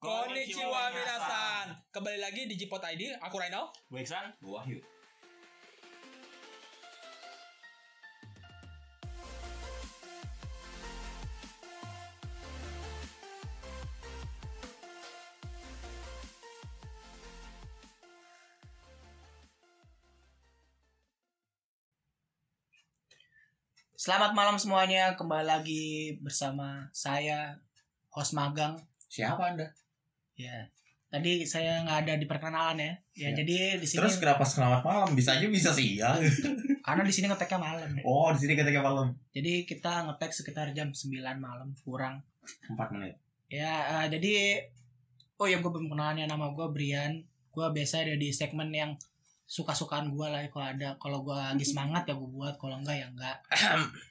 Konnichiwa minasan. Kembali lagi di Jipot ID, aku Rainal. Gue Iksan. Gue Wahyu. Selamat malam semuanya, kembali lagi bersama saya host magang. Siapa anda? Ya, tadi saya nggak ada di perkenalan ya. Ya, Ya. jadi di sini Terus kenapa selamat malam? Bisa aja bisa siang. karena di sini ngeteknya malam. ya. Oh, di sini ketika malam. Jadi kita ngetek sekitar jam 9 malam kurang. 4 menit. Ya, eh, jadi oh ya gue belum kenalannya nama gue Brian. Gue biasa ada di segmen yang suka-sukaan gue lah kalau ada kalau gue lagi semangat ya gue buat kalau enggak ya enggak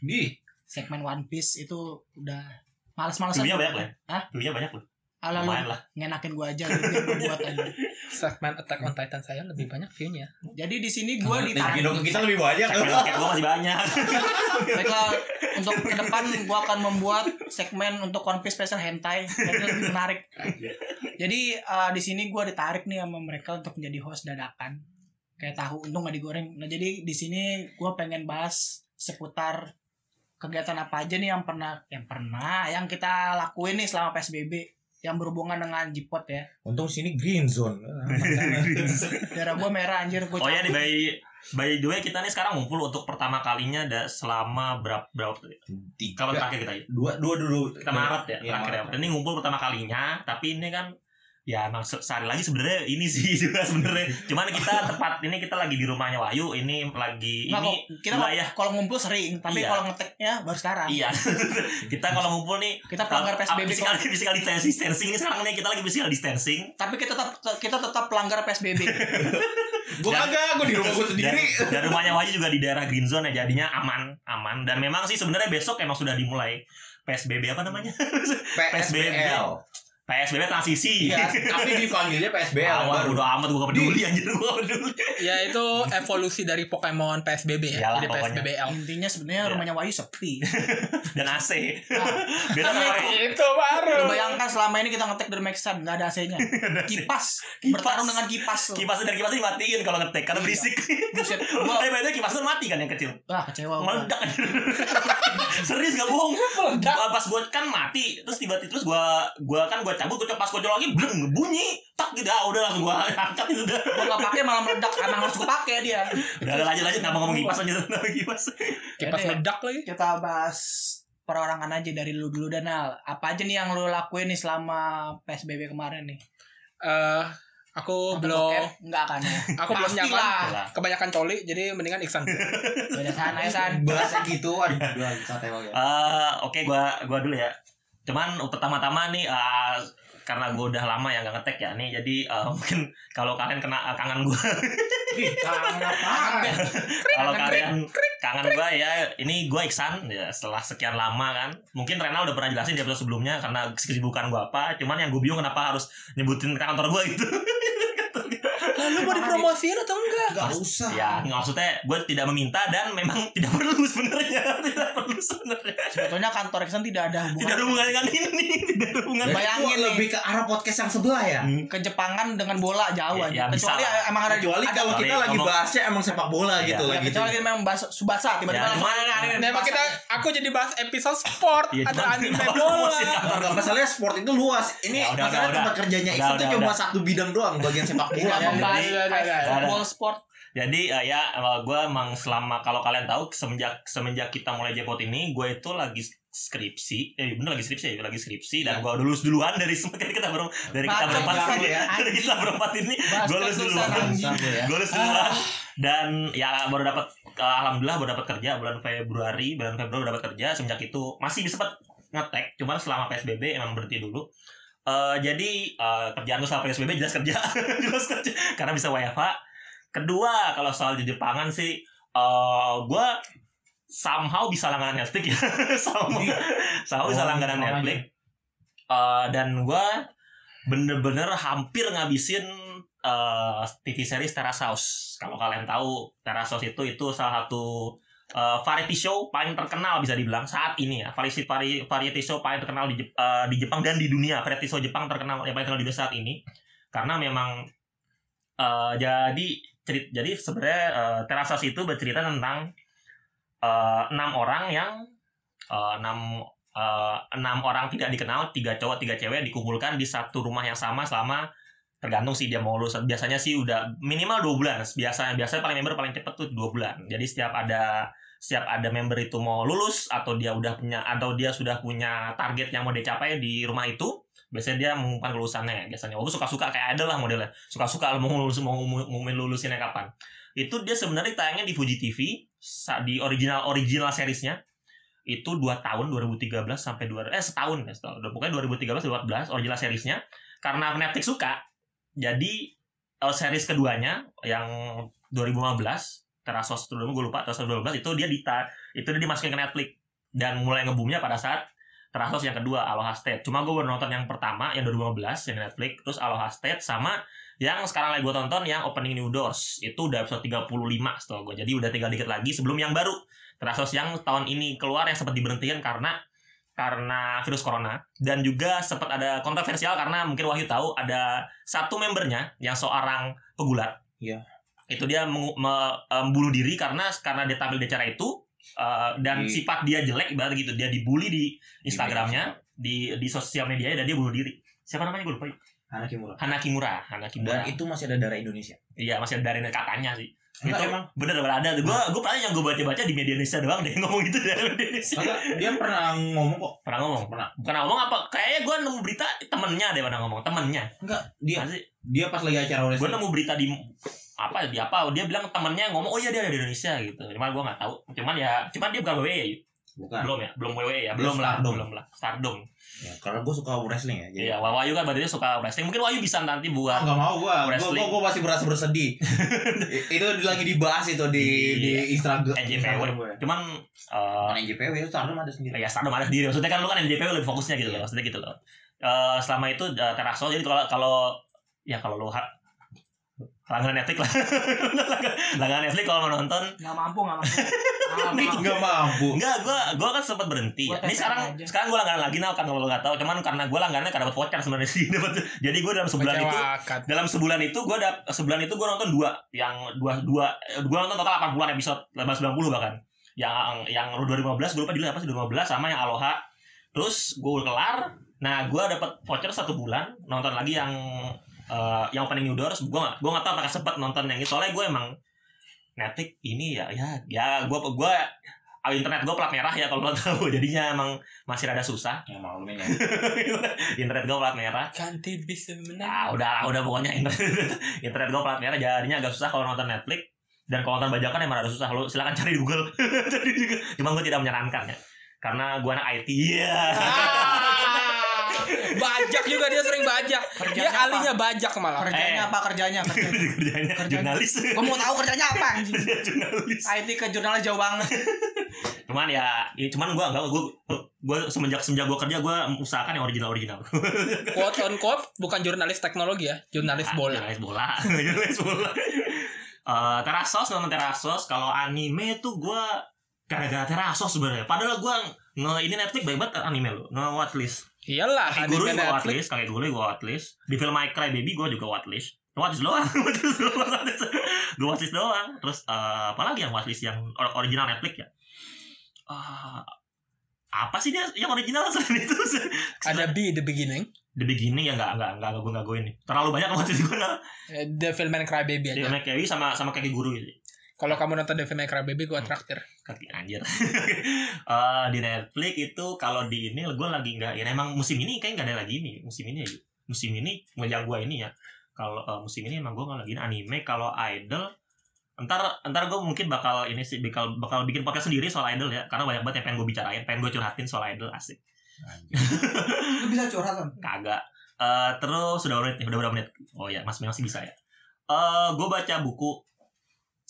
Di. segmen One Piece itu udah males-malesan View-nya banyak lah ya. Hah? View-nya banyak loh. Ala lu lah. ngenakin gue aja gitu, gue buat aja Segmen Attack on Titan saya lebih banyak view-nya. Jadi di sini gue Rezeki ditarik. dong kita lebih banyak. Gue masih banyak. Baiklah, untuk ke depan gue akan membuat segmen untuk One Piece special hentai. Jadi lebih menarik. Jadi eh, di sini gue ditarik nih sama mereka untuk menjadi host dadakan. Kayak tahu, untung gak digoreng. Nah jadi di sini gue pengen bahas seputar kegiatan apa aja nih yang pernah, yang pernah, yang kita lakuin nih selama PSBB yang berhubungan dengan Jipot ya. Untung sini green zone. Darah gue merah anjir gue. Oh ya di by by the way kita nih sekarang ngumpul untuk pertama kalinya ada selama berapa berapa Tiga. kapan terakhir kita ya? Dua, dua dulu. Kita Maret ya Iya, terakhir ya. Ini ngumpul pertama kalinya, tapi ini kan ya sehari lagi sebenarnya ini sih juga sebenarnya. Cuman kita tepat ini kita lagi di rumahnya Wahyu, ini lagi Nggak, ini kok, kita wilayah kalau ngumpul sering, tapi Iya. kalau ngeteknya baru sekarang. Iya. kita kalau ngumpul nih Kita pelanggar PSBB physical, physical distancing ini sekarang nih kita lagi physical distancing Tapi kita tetap kita tetap pelanggar PSBB. Gue kagak, gue di rumah gue dan, sendiri. dan rumahnya Wahyu juga di daerah green zone ya jadinya aman aman dan memang sih sebenarnya besok emang sudah dimulai PSBB apa namanya PSBL. PSBB transisi Iya, tapi dipanggilnya PSBL. Awal baru. udah amat gue gak peduli anjir gue gak peduli Ya itu evolusi dari Pokemon PSBB ya. Iyalah, Jadi. PSBBL. Intinya sebenarnya Iya. rumahnya Wahyu sepi. dan AC Nah, beda sama Itu baru. lu bayangkan selama ini kita ngetek dari Maxan nggak ada AC-nya. Kipas, bertarung dengan kipas. kipas dan kipas dimatiin kalau ngetek karena berisik Buset, gua kipas tuh mati kan yang kecil wah kecewa gua. meledak anjir serius gak bohong pas gue kan mati terus tiba-tiba terus gue gue kan gue cabut gue pas gue lagi bleng bunyi tak gitu ah udah langsung gue angkat itu udah Gua nggak pakai malah meledak, emang harus gua pakai dia. udah udah, lanjut lanjut nggak mau ngomong kipas aja nama kipas Kipas Jadi, meledak lagi. Kita bahas perorangan aja dari lu dulu Danal. Apa aja nih yang lu lakuin nih selama PSBB kemarin nih? Eh aku Nonton belum bokep? Enggak kan ya? aku belum nyaman. Kebanyakan coli jadi mendingan Iksan. Beda sana ya San. Bahasa gituan. Dua santai banget. Eh, oke gua gua dulu ya cuman pertama-tama nih eh, karena gue udah lama ya nggak ngetek ya nih jadi eh, mungkin kalau kalian kena eh, kangen gue Kangen kalau kalian kangen gue ya ini gue Iksan ya setelah sekian lama kan. Mungkin Renal udah pernah jelasin di episode sebelumnya karena kesibukan gue apa cuman yang gue bingung kenapa harus nyebutin kantor gue gitu Lalu mau dipromosiin atau enggak? Gak usah. ya maksudnya gue tidak meminta dan memang tidak perlu sebenarnya tidak perlu sebenarnya Sebetulnya kantor Iksan tidak ada hubungan tidak ada hubungan dengan ini tidak ada hubungan Jadi Bayangin nih. lebih ke arah podcast yang sebelah ya. Hmm. ke Jepangan dengan bola jauh Ya, aja. ya, bisa kecuali lah. emang ada Kecuali ada- kalau kita lagi bahasnya emang sepak bola Iya. gitu ya, lagi. kecuali kita memang bahas Subasa tiba-tiba Ya, cuman- "Ah, ini emang Tsubasa." kita aku jadi bahas episode sport, Iya, ada anime bola. Enggak masalahnya sport itu luas. Ini Ya, udah, tempat kerjanya itu cuma satu bidang doang, bagian sepak bola. Iya, jadi- Udah, udah, udah. football sport. Jadi eh, ya gue emang selama kalau kalian tahu semenjak semenjak kita mulai jepot ini gue itu lagi skripsi. Eh bener lagi skripsi ya? Lagi skripsi dan gue lulus duluan dari semakin kita baru dari kita berempat ini. ya. dari kita berempat ini gue lulus duluan. ya. gue lulus duluan. Dan ya baru dapat eh, alhamdulillah baru dapat kerja bulan Februari. Bulan Februari dapat kerja. Semenjak itu masih sempat ngetek cuman selama PSBB emang berhenti dulu Eh, jadi eh, kerjaan gue selama PSBB jelas kerja. Jelas kerja. Karena bisa WFH kedua kalau soal di Jepangan sih eh gue somehow bisa langganan Netflix ya. Somehow, somehow bisa Oh, langganan makanya. Netflix. Eh, dan gue bener-bener hampir ngabisin eh, TV series Terrace House. Kalau kalian tahu Terrace House itu itu salah satu eh, variety show paling terkenal bisa dibilang saat ini ya. Variety vari- variety show paling terkenal di eh, di Jepang dan di dunia. Variety show Jepang terkenal yang paling terkenal di dunia saat ini. Karena memang eh, jadi cerit jadi sebenarnya eh, Terasas itu bercerita tentang enam orang yang enam eh, enam orang tidak dikenal tiga cowok tiga cewek dikumpulkan di satu rumah yang sama selama tergantung sih dia mau lulus. Biasanya sih udah minimal dua bulan. Biasanya biasanya paling member paling cepet tuh dua bulan. Jadi setiap ada setiap ada member itu mau lulus atau dia udah punya atau dia sudah punya target yang mau dicapai di rumah itu biasanya dia mengumumkan kelulusannya. Biasanya aku suka-suka kayak ada lah modelnya. Suka-suka mau lulus mau ngumumin lulusinnya kapan? Itu dia sebenarnya tayangnya di Fuji TV di original original seriesnya. Itu dua tahun 2013 sampai dua eh setahun ya setahun. Pokoknya 2013 2014 original seriesnya. Karena Netflix suka jadi eh, series keduanya yang 2015 Terasos dulu gue lupa Terasos 2012 itu dia dita. Itu dia dimasukin ke Netflix. Dan mulai ngebumnya pada saat Terasos yang kedua Aloha State. Cuma gue baru nonton yang pertama yang 2015 yang di Netflix terus Aloha State sama yang sekarang lagi gue tonton yang Opening New Doors. Itu udah episode 35 setahu gue jadi udah tinggal dikit lagi sebelum yang baru. Terasos yang tahun ini keluar yang sempat diberhentikan karena karena virus corona. Dan juga sempat ada kontroversial karena mungkin Wahyu tahu ada satu membernya yang seorang pegulat. Iya. Itu dia me- eh, membunuh diri karena karena dia tampil di acara itu eh, dan Di- sifat dia jelek ibarat gitu dia dibully di Instagramnya di di sosial media dan dia bunuh diri. Siapa namanya gue lupa. Hana Kimura. Hana Kimura, Hana Kimura. Dan itu masih ada darah Indonesia. Iya masih dari katanya sih. Enggak, itu emang? bener bener ada. Gue gue pernah yang gue baca baca di media Indonesia doang deh ngomong gitu dari Indonesia. Enggak, dia pernah ngomong kok. Pernah ngomong? Pernah. Bukan ngomong apa? Kayaknya gue nemu berita temennya deh pernah ngomong temennya. Enggak, dia Masih dia pas lagi acara gue nemu berita di apa di apa dia bilang temennya ngomong oh iya dia ada di Indonesia gitu. Cuman gue nggak tahu. Cuman ya cuman dia bukan WWE ya. Bukan. Belum ya, belum WWE ya, Dia belum lah, belum lah. Stardom. Ya, karena gue suka wrestling ya. Jadi Iya, Wah- Wahyu kan berarti dia suka wrestling. Mungkin Wahyu bisa nanti Ah, buat nggak mau gua. Wrestling. gua, gua masih berasa bersedih. Itu lagi dibahas itu di di Iya. Instagram. NJPW. Gue. Cuman eh Kan NJPW itu Stardom ada sendiri. ya Stardom ada sendiri. Maksudnya kan lu kan NJPW lebih fokusnya gitu loh. Maksudnya gitu loh. Eh selama itu uh, Teraso jadi kalau kalau ya kalau lu langganan Netflix lah. langganan Netflix kalau mau nonton nggak mampu nggak mampu Nggak Ini mampu. nggak mampu. Enggak, gua gua kan sempat berhenti. Gua Ini sekarang aja. sekarang gua langganan lagi nah kan kalau nggak tahu. Cuman karena gua langganannya karena dapat voucher sebenarnya sih dapat. Jadi gua dalam sebulan itu Mengecewakan. dalam sebulan itu gua dap, sebulan itu gua nonton dua yang dua dua eh, gua nonton total 80 episode 90 bahkan. Yang yang 2015 gua lupa judulnya apa sih 2015 sama yang Aloha. Terus gua kelar. Nah, gua dapat voucher satu bulan nonton lagi yang eh, yang opening new doors. Gua nggak gua nggak tahu apakah sempat nonton yang itu soalnya gua emang Netflix ini ya ya ya gua gua ah, internet gue plat merah ya kalau lo tahu jadinya emang masih rada susah. Ya maklumin ya. internet gue plat merah. Ganti bisa menang. udah udah pokoknya internet internet gue plat merah. Jadinya agak susah kalau nonton Netflix. Dan kalau nonton bajakan emang rada susah. Lo silakan cari di Google. Cari Google. cuma gue tidak menyarankan ya. Karena gue anak IT iya. Ah, bajak juga dia sering bajak. Dia Kerjanya apa? ahlinya bajak malah. kerjanya Eh. apa kerjanya? Kerjanya. Kerjanya Kerjaan. jurnalis. Gue mau tahu kerjanya apa anjing. Jurnalis. IT ke jurnalis jauh banget. Cuman ya, ya cuman gue enggak gue gue semenjak semenjak gue kerja gue usahakan yang original original. Quote on quote bukan jurnalis teknologi ya, jurnalis bola. jurnalis bola. Jurnalis bola. Eh, Terasos nonton Terasos. Kalau anime tuh gue gara-gara Terasos sebenarnya. Padahal gue nge ini Netflix banyak banget anime lo nge watchlist Iyalah, kakek guru gue watchlist kakek guru gue watchlist di film My Cry Baby gue juga watchlist watchlist doang gue watchlist doang terus eh, apa lagi yang watchlist yang or- original Netflix ya? Eh, apa sih dia yang original? Selain itu Ada B the beginning. The Beginning ya nggak nggak nggak gue nggak gue ini. Terlalu banyak watchlist gue Eh, The Film and Cry Baby aja. naik Kewi sama sama kaki guru gitu. Kalau kamu nonton The Film and Cry Baby, gua traktir. Kaki anjir. Eh, di Netflix itu kalau di ini gue lagi nggak ya emang musim ini kayak nggak ada lagi ini musim ini ya. Musim ini yang gue ini ya. Kalau eh, musim ini emang gue nggak lagi ini anime kalau idol ntar ntar gue mungkin bakal ini sih bakal bakal bikin podcast sendiri soal idol ya karena banyak banget yang pengen gue bicarain pengen gue curhatin soal idol asik lu bisa curhat kan kagak Eh, terus sudah berapa menit nih udah berapa menit oh ya mas masih bisa ya Eh gue baca buku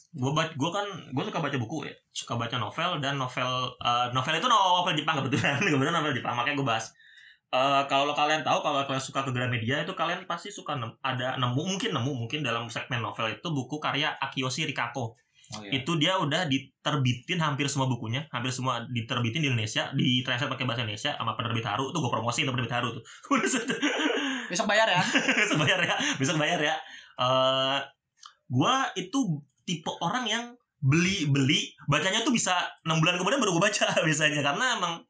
gue baca gue kan gue suka baca buku ya. Suka baca novel dan novel eh, novel itu novel Jepang kebetulan. Kebetulan novel Jepang makanya gue bahas. Eh, kalau kalian tahu kalau kalian suka ke Gramedia itu kalian pasti suka nem- ada nemu mungkin nemu mungkin dalam segmen novel itu buku karya Akiyoshi Rikako. Oh, iya. itu dia udah diterbitin hampir semua bukunya hampir semua diterbitin di Indonesia di translate pakai bahasa Indonesia sama penerbit Haru. Tuh gue promosi tuh penerbit Haru tuh. Besok bayar ya. besok bayar ya besok bayar ya. Eh gue itu tipe orang yang beli beli bacanya tuh bisa enam bulan kemudian baru gue baca biasanya. Karena emang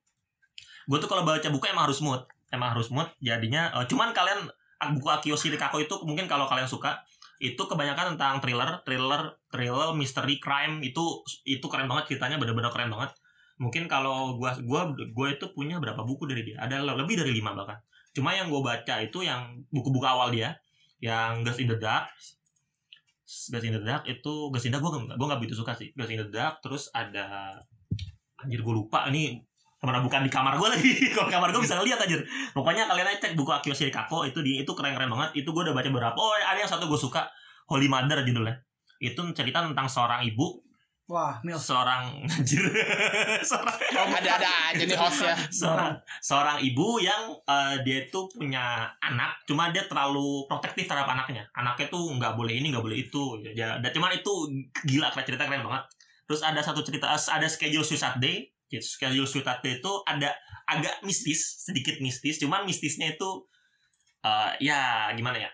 gue tuh kalau baca buku emang harus mood. Emang harus mood jadinya eh, cuman kalian buku Akio Shirikako itu mungkin kalau kalian suka itu kebanyakan tentang thriller thriller thriller misteri crime itu itu keren banget ceritanya bener-bener keren banget. Mungkin kalau gua gua gua itu punya berapa buku dari dia? Ada lebih dari lima bahkan. Cuma yang gue baca itu yang buku-buku awal dia yang Girls in the Dark Girls in the Dark itu Girls in the Dark gue gak, gue gak begitu suka sih. Girls in the Dark terus ada anjir gue lupa ini ke mana bukan di kamar gue lagi. Kalau kamar gue bisa ngeliat anjir. Pokoknya kalian aja cek buku Akio Shirikako itu di itu keren-keren banget. Itu gue udah baca beberapa oh ada yang satu gue suka Holy Mother judulnya. Itu cerita tentang seorang ibu Wah, Mil. seorang anjir. Seorang. Ada ada aja nih host ya. seorang seorang ibu yang eh, dia itu punya anak cuma dia terlalu protektif terhadap anaknya. Anaknya tuh nggak boleh ini nggak boleh itu. Ya dan cuman itu gila keren cerita keren banget. Terus ada satu cerita ada schedule suicide day. Schedule suicide day itu ada agak mistis sedikit mistis. Cuman mistisnya itu eh, ya gimana ya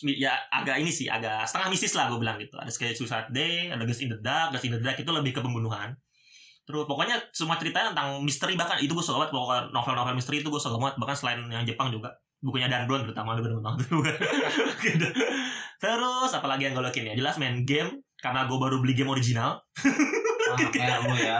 ya agak ini sih agak setengah mistis lah gue bilang gitu. Ada schedule suicide day ada Girls in the Dark. Girls in the Dark itu lebih ke pembunuhan. Terus pokoknya semua ceritanya tentang misteri bahkan itu gue suka banget. Pokoknya novel-novel misteri itu gue suka banget bahkan selain yang Jepang juga. Bukunya Dan Brown terutama bener banget Gitu. Terus apalagi yang gue lakuin ya? Jelas main game karena gue baru beli game original kayak lu ya.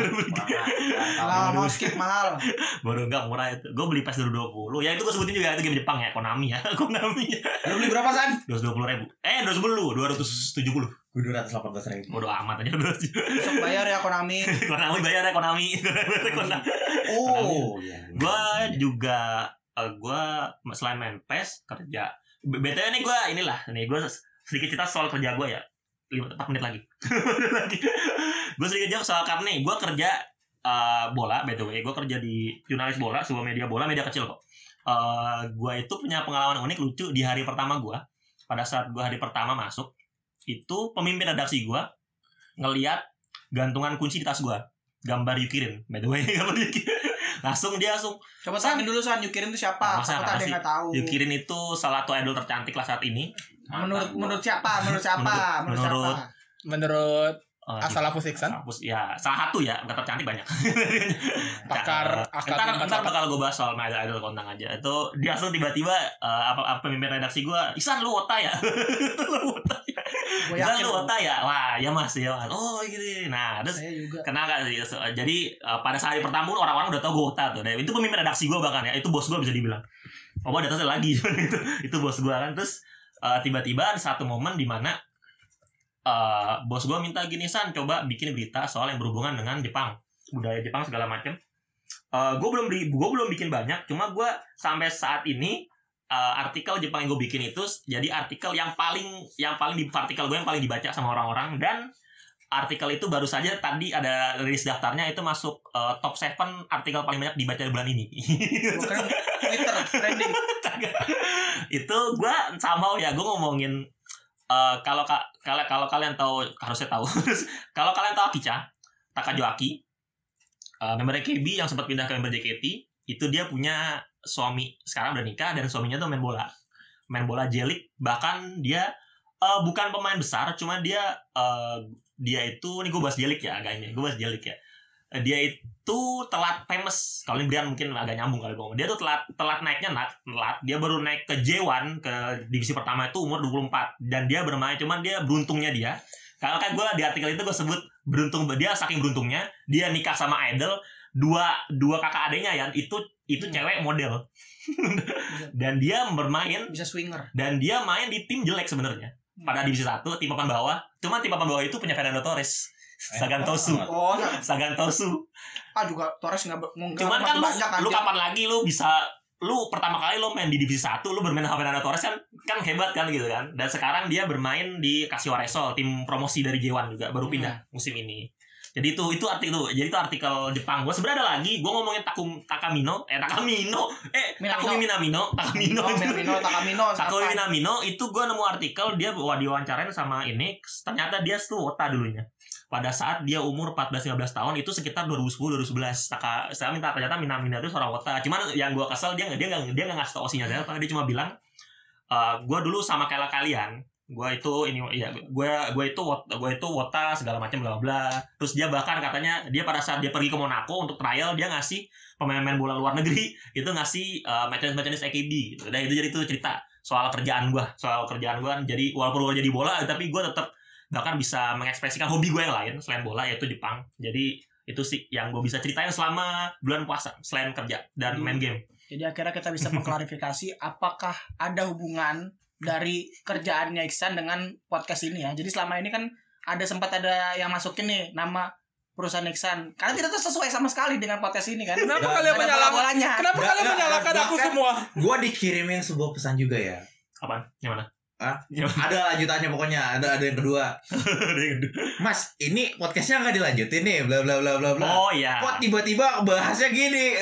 Mahal, mau skip mahal. baru enggak murah itu. Gue beli pas 2020 ya itu gue sebutin juga itu game Jepang ya Konami ya. Konami. Lu beli berapa san? 220 ribu. Eh 210 270 Gue dua ratus delapan belas ribu. bodo amat aja Besok bayar ya Konami. Konami bayar ya Konami. Konami. Oh, iya. gue juga eh, gue selain main PES kerja. Btw nih gue inilah nih gue sedikit cerita soal kerja gue ya. Lima empat menit lagi gue sedikit jawab soal nih gue kerja eh, bola btw gue kerja di jurnalis bola sebuah media bola media kecil kok Eh gue itu punya pengalaman unik lucu di hari pertama gue pada saat gue hari pertama masuk itu pemimpin redaksi gue ngeliat gantungan kunci di tas gue gambar Yukirin by the way gambar Yukirin langsung dia langsung Coba tanyain dulu San, Yukirin itu siapa? Masa Takut ada yang nggak tahu. Yukirin itu salah satu idol tercantik lah saat ini Menurut menurut siapa? Menurut siapa? Menurut- Menurut, menurut- siapa? Menurut Eh, asal Afus Iksan, Kampus ya salah satu ya nggak tercantik banyak. pakar Ntar, akal ntar, ntar bakal gue bahas soal My Idol kontak aja. Itu dia langsung tiba-tiba eh, apa, apa pemimpin redaksi gue, Isan lu wota ya, lu wota ya, lu wota ya, wah ya mas ya mas, oh gitu. Nah terus kenal gak sih? Jadi eh, pada saat hari pertama pun orang-orang udah tau gue wota tuh. Dan itu pemimpin redaksi gue bahkan ya, itu bos gue bisa dibilang. Oh ada atasnya lagi, itu itu bos gue kan. Terus eh, tiba-tiba ada satu momen di mana eh, bos gue minta gini San, coba bikin berita soal yang berhubungan dengan Jepang, budaya Jepang segala macem. Eh gue belum gue belum bikin banyak, cuma gue sampai saat ini eh, artikel Jepang yang gue bikin itu jadi artikel yang paling yang paling di artikel gue yang paling dibaca sama orang-orang dan artikel itu baru saja tadi ada rilis daftarnya itu masuk eh, top 7 artikel paling banyak dibaca di bulan ini. Bukan Twitter trending. itu gue sama ya gue ngomongin eh, kalau ka- kalau kalau kalian tahu harusnya tahu. Kalau kalian tahu Akicha Takajo Aki eh, member KB yang sempat pindah ke member JKT itu dia punya suami sekarang udah nikah dan suaminya tuh main bola. Main bola jelik bahkan dia eh, bukan pemain besar cuma dia eh, dia itu ini gue bahas jelik ya agak ini gue bahas jelik ya. Dia itu telat famous. Kalau ini Brian mungkin agak nyambung kali gue dia tuh telat telat naiknya telat, telat. Dia baru naik ke J1 ke divisi pertama itu umur 24 dan dia bermain cuman dia beruntungnya dia. Kalau kan gue di artikel itu gue sebut beruntung dia saking beruntungnya dia nikah sama idol dua dua kakak adiknya ya itu itu Hmm. cewek model. Dan dia bermain Bisa swinger. dan dia main di tim jelek sebenarnya. Pada divisi satu tim papan bawah. Cuman tim papan bawah itu punya Fernando Torres Sagan Tosu. Oh, Sagan Tosu. Ah juga Torres nggak ber- nggak Cuman kan lu, banyak lu kapan lagi lu bisa lu pertama kali lu main di divisi 1 lu bermain sama Fernando Torres kan kan hebat kan gitu kan. Dan sekarang dia bermain di Casio Resol, tim promosi dari J1 juga baru pindah musim ini. Jadi itu itu artikel itu. Jadi itu artikel Jepang. Gua sebenarnya ada lagi. Gua ngomongin Takum Takamino, eh Takamino, eh Minamino. Takumi Minamino, Takamino. Oh, Minamino, Takamino, Takumi? Minamino itu gua nemu artikel dia wah diwawancarain sama ini ternyata dia tuh wota dulunya. Pada saat dia umur 14 15 tahun itu sekitar 2010 2011. Taka, saya minta ternyata Minamino itu seorang wota. Cuman yang gua kesel dia dia nggak dia nggak ngasih tau osinya siapa. Dia cuma bilang eh gua dulu sama kayak kalian gue itu ini ya gue gue itu gue itu wota segala macam bla bla terus dia bahkan katanya dia pada saat dia pergi ke Monaco untuk trial dia ngasih pemain-pemain bola luar negeri itu ngasih uh, merchandise AKB gitu. Dan itu jadi itu cerita soal kerjaan gue soal kerjaan gue jadi walaupun gue jadi bola tapi gue tetap bahkan bisa mengekspresikan hobi gue yang lain selain bola yaitu Jepang. Jadi itu sih yang gue bisa ceritain selama bulan puasa selain kerja dan main game. Jadi akhirnya kita bisa mengklarifikasi apakah ada hubungan dari kerjaannya Iksan dengan podcast ini ya. Jadi selama ini kan ada sempat ada yang masukin nih nama perusahaan Iksan. Karena tidak tuh sesuai sama sekali dengan podcast ini kan. Kenapa kalian menyalahkan? Kenapa kalian menyalahkan aku semua? Gua dikirimin sebuah pesan juga ya. apa yang mana Hah? Ada lanjutannya pokoknya, ada ada yang kedua. Mas, ini podcastnya nggak dilanjutin nih, bla bla bla bla bla. oh iya Kok tiba-tiba bahasnya gini?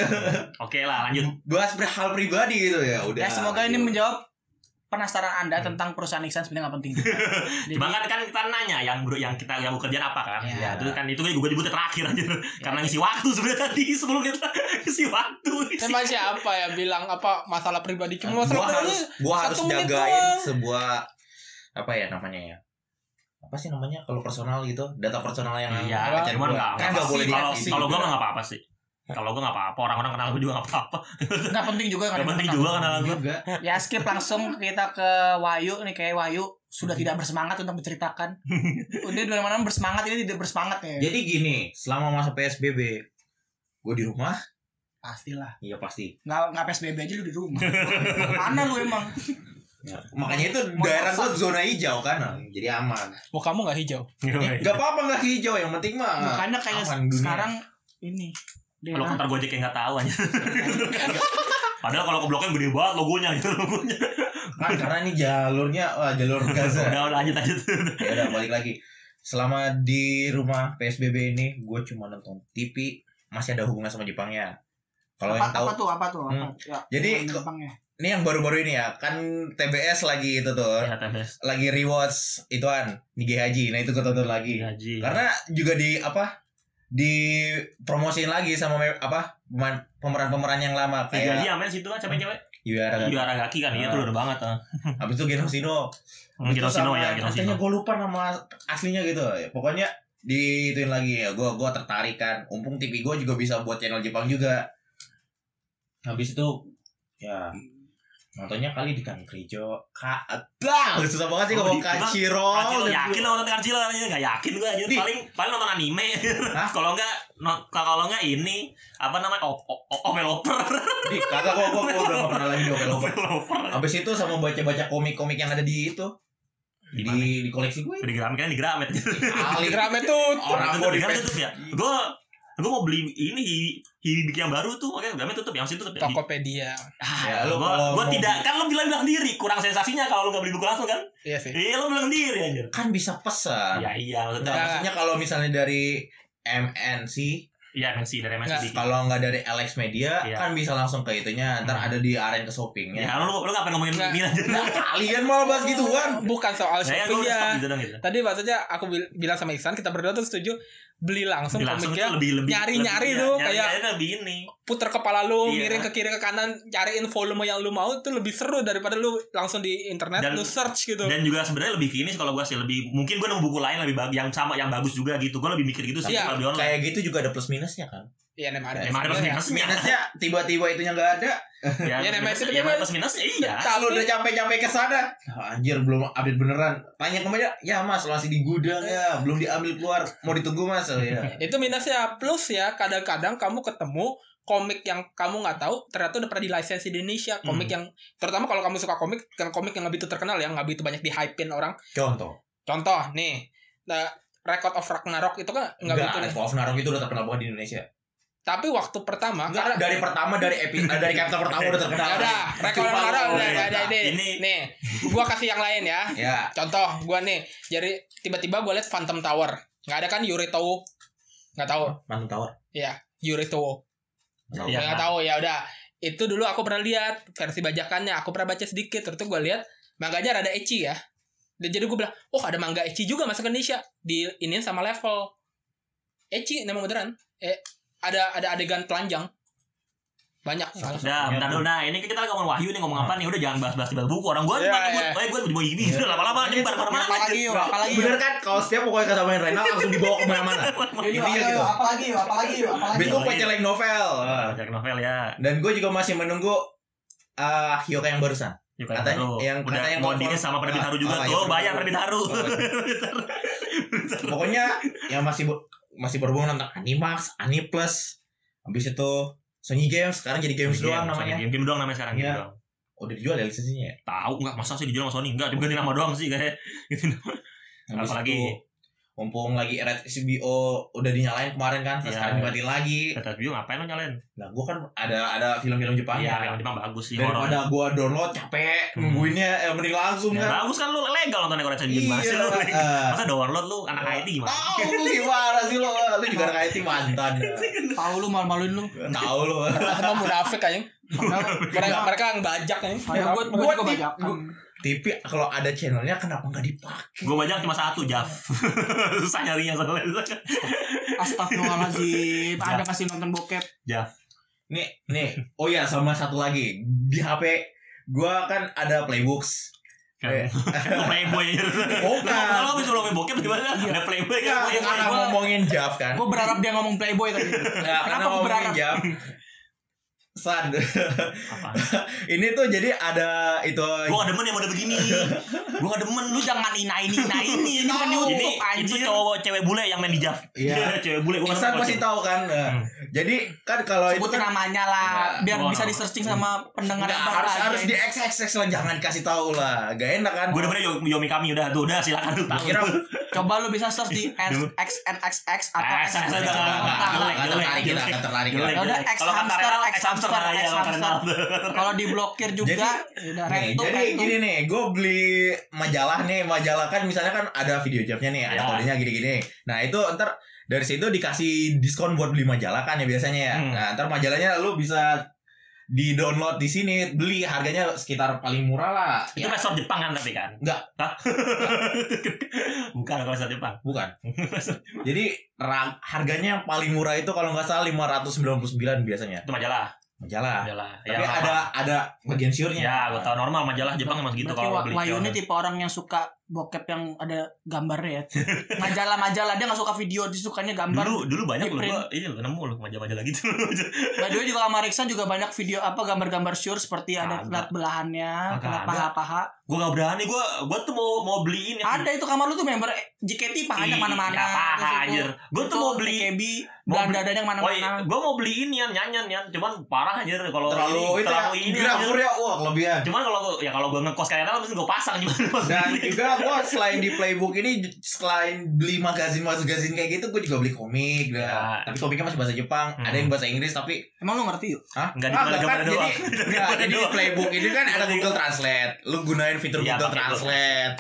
oke lah lanjut Bahas hal pribadi gitu ya. Udah. Ya semoga ini menjawab penasaran Anda tentang perusahaan Iksan sebenarnya nggak penting. Jadi, Cuma kan kan kita nanya yang bro yang kita yang kerjaan apa kan? Ya. Ya, itu kan itu juga nyebutnya terakhir aja. Karena ngisi waktu sebenarnya tadi sebelum kita ngisi waktu. Ngisi. Emang siapa ya bilang apa masalah pribadi? Cuma masalah gua pribadi. harus gua harus jagain doang. sebuah apa ya namanya ya? Apa sih namanya kalau personal gitu? Data personal yang Iya, cuman nggak kan nggak boleh kalau dikasih. kalau gue mah nggak apa-apa sih. Kalau gue nggak apa-apa, orang-orang kenal gue juga nggak apa-apa. nggak penting juga Nggak penting juga kenal gue. juga. Ya skip langsung kita ke Wayu nih kayak Wayu sudah tidak bersemangat untuk menceritakan. Udah dari mana bersemangat ini tidak bersemangat ya. Jadi gini, selama masa PSBB, gue di rumah, Pastilah. iya pasti. Nggak nggak PSBB aja lu di rumah. Mana lu emang? Ya, makanya itu Mau daerah gue zona hijau kan, jadi aman. Mau kamu nggak hijau? Gak apa-apa nggak hijau, yang penting mah. Makanya kayak aman dunia. sekarang ini. Kalau daerah- kantor Gojek yang nggak tahu aja. Padahal kalau ke bloknya gede banget logonya gitu logonya. kan karena ini jalurnya, wah jalur Gaza. Udah udah lanjut lanjut. ya udah balik lagi. Selama di rumah PSBB ini, gue cuma nonton TV, masih ada hubungan sama Jepangnya. Kalau yang tahu, apa tuh apa tuh apa? Hmm. Ya, Jadi, Jepangnya. ini yang baru-baru ini ya, kan TBS lagi itu tuh, Ya TBS. lagi rewatch ituan Nige Haji. Nah itu gue tonton lagi. Gaji. Karena juga di apa? Di promosiin lagi sama apa? Pemeran-pemeran yang lama kayak aman situ kan cewek-cewek. Yuara kan. Juara gaki kan, iya Ah. tuh udah banget. ah. Habis itu Genosino. Hmm, Genosino ya, Genosino. gue lupa nama aslinya gitu. Pokoknya diituin lagi ya. Gue gua tertarik kan. Umpung TV gue juga bisa buat channel Jepang juga. Habis itu ya nontonnya kali di Kankrijo. Ka Bang, susah banget sih Oh, ngomong di- Crunchyroll. yakin lo nonton Kacil aja nggak yakin gue aja Di- paling paling nonton anime Hah? kalau nggak no- kalau nggak ini apa namanya op op op developer Di kagak gua gua udah gak pernah lagi developer. developer Habis itu sama baca-baca komik-komik yang ada di itu. Di di koleksi gue. di Gramet kan di Gramet Ali. Gramet tuh. Orang gue di di Gramet tutup ya gue gue mau beli ini Hibiki yang baru tuh oke Gramet tutup yang situ tutup ya Tokopedia. Ya, lu gue tidak kan lo bilang bilang diri kurang sensasinya kalau lo nggak beli buku langsung kan Iya sih. iya lo bilang diri aja kan bisa pesan. ya iya Nah, maksudnya maksudnya kalau misalnya dari MNC, iya MNC dari MNC kalau nggak dari Alex Media, Iya. kan bisa langsung ke itunya. Ntar Hmm. ada di aren ke shopping ya ya. lo lo ngapain ngomongin Nggak. ini aja Kalian malah bahas gituan. Bukan soal udah stop ya. gitu dong gitu Tadi maksudnya aku bil- bilang sama Iksan kita berdua tuh setuju beli langsung Beli langsung komiknya lebih lebih nyari-nyari lebih- tuh, ya, kayak- nyari-nyari lebih ini puter kepala lu Iya. miring ke kiri ke kanan cariin volume yang lu mau tuh lebih seru daripada lu langsung di internet Dan- lu search gitu dan juga sebenarnya lebih ke ini sih kalau gue sih lebih mungkin gue nemu buku lain lebih yang sama yang bagus juga gitu gue lebih mikir gitu sih Iya. kalau di online Kayak gitu juga ada plus minusnya kan. Iya emang ada emang ada plus ya. minusnya Minusnya tiba-tiba itunya nggak ada. ya, Iya, plus namanya minusnya- sih, ya, plus minusnya iya Kalau udah capek-capek ke sana, ah, anjir belum update beneran. Tanya ke mana? Ya Mas, masih di gudang ya, belum diambil keluar. Mau ditunggu Mas? Ya. itu minusnya plus ya kadang-kadang kamu ketemu komik yang kamu nggak tahu ternyata udah pernah di license di Indonesia komik Hmm. yang terutama kalau kamu suka komik yang komik yang nggak begitu terkenal ya nggak begitu banyak di hypein orang Contoh. contoh nih nah, Record of Ragnarok itu kan nggak begitu. Record of Narok itu udah terkenal banget di Indonesia. Tapi waktu pertama Enggak, karena dari pertama dari epi, eh, dari chapter pertama udah terkenal. Ya udah, Cuma Ragnarok lu- udah iya. ada ada ide. Ini- Nih, gua kasih yang lain ya. Ya, Contoh, gua nih, jadi tiba-tiba gua liat Phantom Tower. Nggak ada kan? Yurito nggak tahu. Mantan Tower. Yurito Iya. ya nggak tahu. ya udah. Itu dulu aku pernah lihat versi bajakannya. Aku pernah baca sedikit terus gue lihat manganya rada ecchi ya. Dan jadi gue bilang oh ada manga ecchi juga masuk ke Indonesia. Di ini sama level. Ecchi memang beneran. Eh ada ada adegan telanjang banyak malah. Nah, bentar dulu. Nah, ini kita lagi ngomong Wahyu nih ngomong apa nih? Udah jangan bahas-bahas tiba buku. Orang gua Iya, cuma iya. nyebut, eh gua mau ini gitu lama-lama nyebar ke mana-mana. Apalagi yuk, apalagi yuk. Bener kan kalau setiap pokoknya kata main Renal langsung dibawa ke mana-mana. Yuk, Intinya ayo, gitu. apalagi yuk, apalagi yuk, apalagi itu like novel. Ah. Cek novel ya. Dan gue juga masih menunggu ah Hyoka yang barusan. Yuk Katanya- yang udah katanya mau confirm. sama Penerbit Haru juga Ah, tuh, iya, bayar Penerbit Haru. Pokoknya yang masih masih berhubungan tentang Animax, Animplus, habis itu Sony Games, sekarang jadi Games doang namanya. Game, game doang namanya sekarang Iya. game doang. Udah dijual ya lisensinya ya? Tahu enggak masa sih dijual sama Sony? Enggak, cuma ganti nama doang sih kayak gitu. Habis Apalagi? itu, mumpung lagi Red SBO udah dinyalain kemarin kan, Iya. sekarang dimatiin lagi. Kata View ngapain lo nyalain? Nah, gua kan ada ada film-film Jepang Iya, ya. yang Jepang bagus sih. Daripada gua download capek Hmm. nungguinnya, eh, mending langsung Ya, kan. bagus kan lu legal nonton Korea View masih lu. eh. Masa download lu anak IT gimana? Tahu lu gimana sih lo? Lu juga anak IT mantan. Tahu lu malu-maluin lu. Tahu lu. Emang munafik aja mereka mereka yang bajak aja Ayo gue gue Gua gua- TV kalau ada channelnya kenapa nggak dipakai? Gue banyak cuma satu, Jav. Susah nyarinya soalnya. Astagfirullahaladzim. Ada kasih nonton bokep. Nih, nih. Oh ya, sama satu lagi di HP gua kan ada playbooks. Kan. Lu playboy aja. Bukan. Kalau lu main bokep gimana? Iya. Ada playboy Ya, kan? karena gua- ngomongin Jav kan. Gue berharap dia ngomong playboy tadi. Ya, karena Kenapa gua ngomongin berharap? Jav. San, Apa? ini tuh jadi ada itu Gue gak demen yang model begini. Gue gak demen Lu jangan ina ini ina ini. Ini bukan Tahu. Ini YouTube itu cowok cewek bule yang main di Jav. Iya. cewek bule. Gua nggak pasti tahu. tahu kan. Nah, Hmm. Jadi kan kalau itu Sebutin kan namanya lah. Ya, Biar gua bisa di searching sama pendengar yang harus baru harus aja. di X X X lah jangan dikasih tahu lah. Gak enak kan? Gue demennya Yo- Yomi kami udah tuh udah silakan lu tahu. Kira Coba lu bisa search di XNXX atau Eh, X nggak, nggak- nggak, jelek, nggak jelek, tertarik kita, jelek. nggak tertarik. Ya udah. X hamster, X X hamster kata hamster. Kalau diblokir juga ya udah Nih, jadi retup. gini nih, gue beli majalah nih, majalah kan misalnya kan ada video jobnya nih, ada Ya. kodenya gini-gini. Nah itu ntar dari situ dikasih diskon buat beli majalah kan ya biasanya ya. Hmm. Nah ntar majalahnya lu bisa di download di sini beli harganya sekitar paling murah lah. Itu Ya, resort Jepang kan tapi kan? Enggak. Hah? Bukan kalau resort Jepang. bukan. Jadi harganya yang paling murah itu kalau nggak salah 599 biasanya Itu majalah. Majalah. Majalah. Tapi Ya, ada ada bagian siurnya. Ya, gue tau normal majalah Jepang emang gitu Berarti kalau beli. Wahyu ini tipe orang yang suka bokep yang ada gambarnya ya. Majalah-majalah dia gak suka video, dia sukanya gambar. Dulu dulu banyak loh gua ini loh nemu loh majalah-majalah gitu. By the way juga sama Riksan juga banyak video apa gambar-gambar sure seperti ada lihat belahannya, ada. paha-paha. gue gak berani gue gue tuh mau mau beliin yang Ada itu kamar lu tuh member JKT pahanya mana-mana. nggak paha, anjir. Gua tuh mau beli- Belanda beli- dadanya Oh mana-mana. gue mau beliin yan nyanyian yan, cuman parah aja kalau terlalu ini, itu terlalu ya, ini grafur anjir. ya, wah kelebihan. Cuman kalau ya kalau gue ngekos kayak Nala mesti gue pasang juga. Dan juga gue selain di playbook ini selain beli magazin magazin kayak gitu gue juga beli komik. Ya. Tapi komiknya masih bahasa Jepang, Hmm. ada yang bahasa Inggris tapi Emang lu ngerti yuk? Hah? Ah, kan, doang. jadi, nggak, jadi di playbook ini kan ada Google Translate. Lu gunain fitur Iya, Google Translate.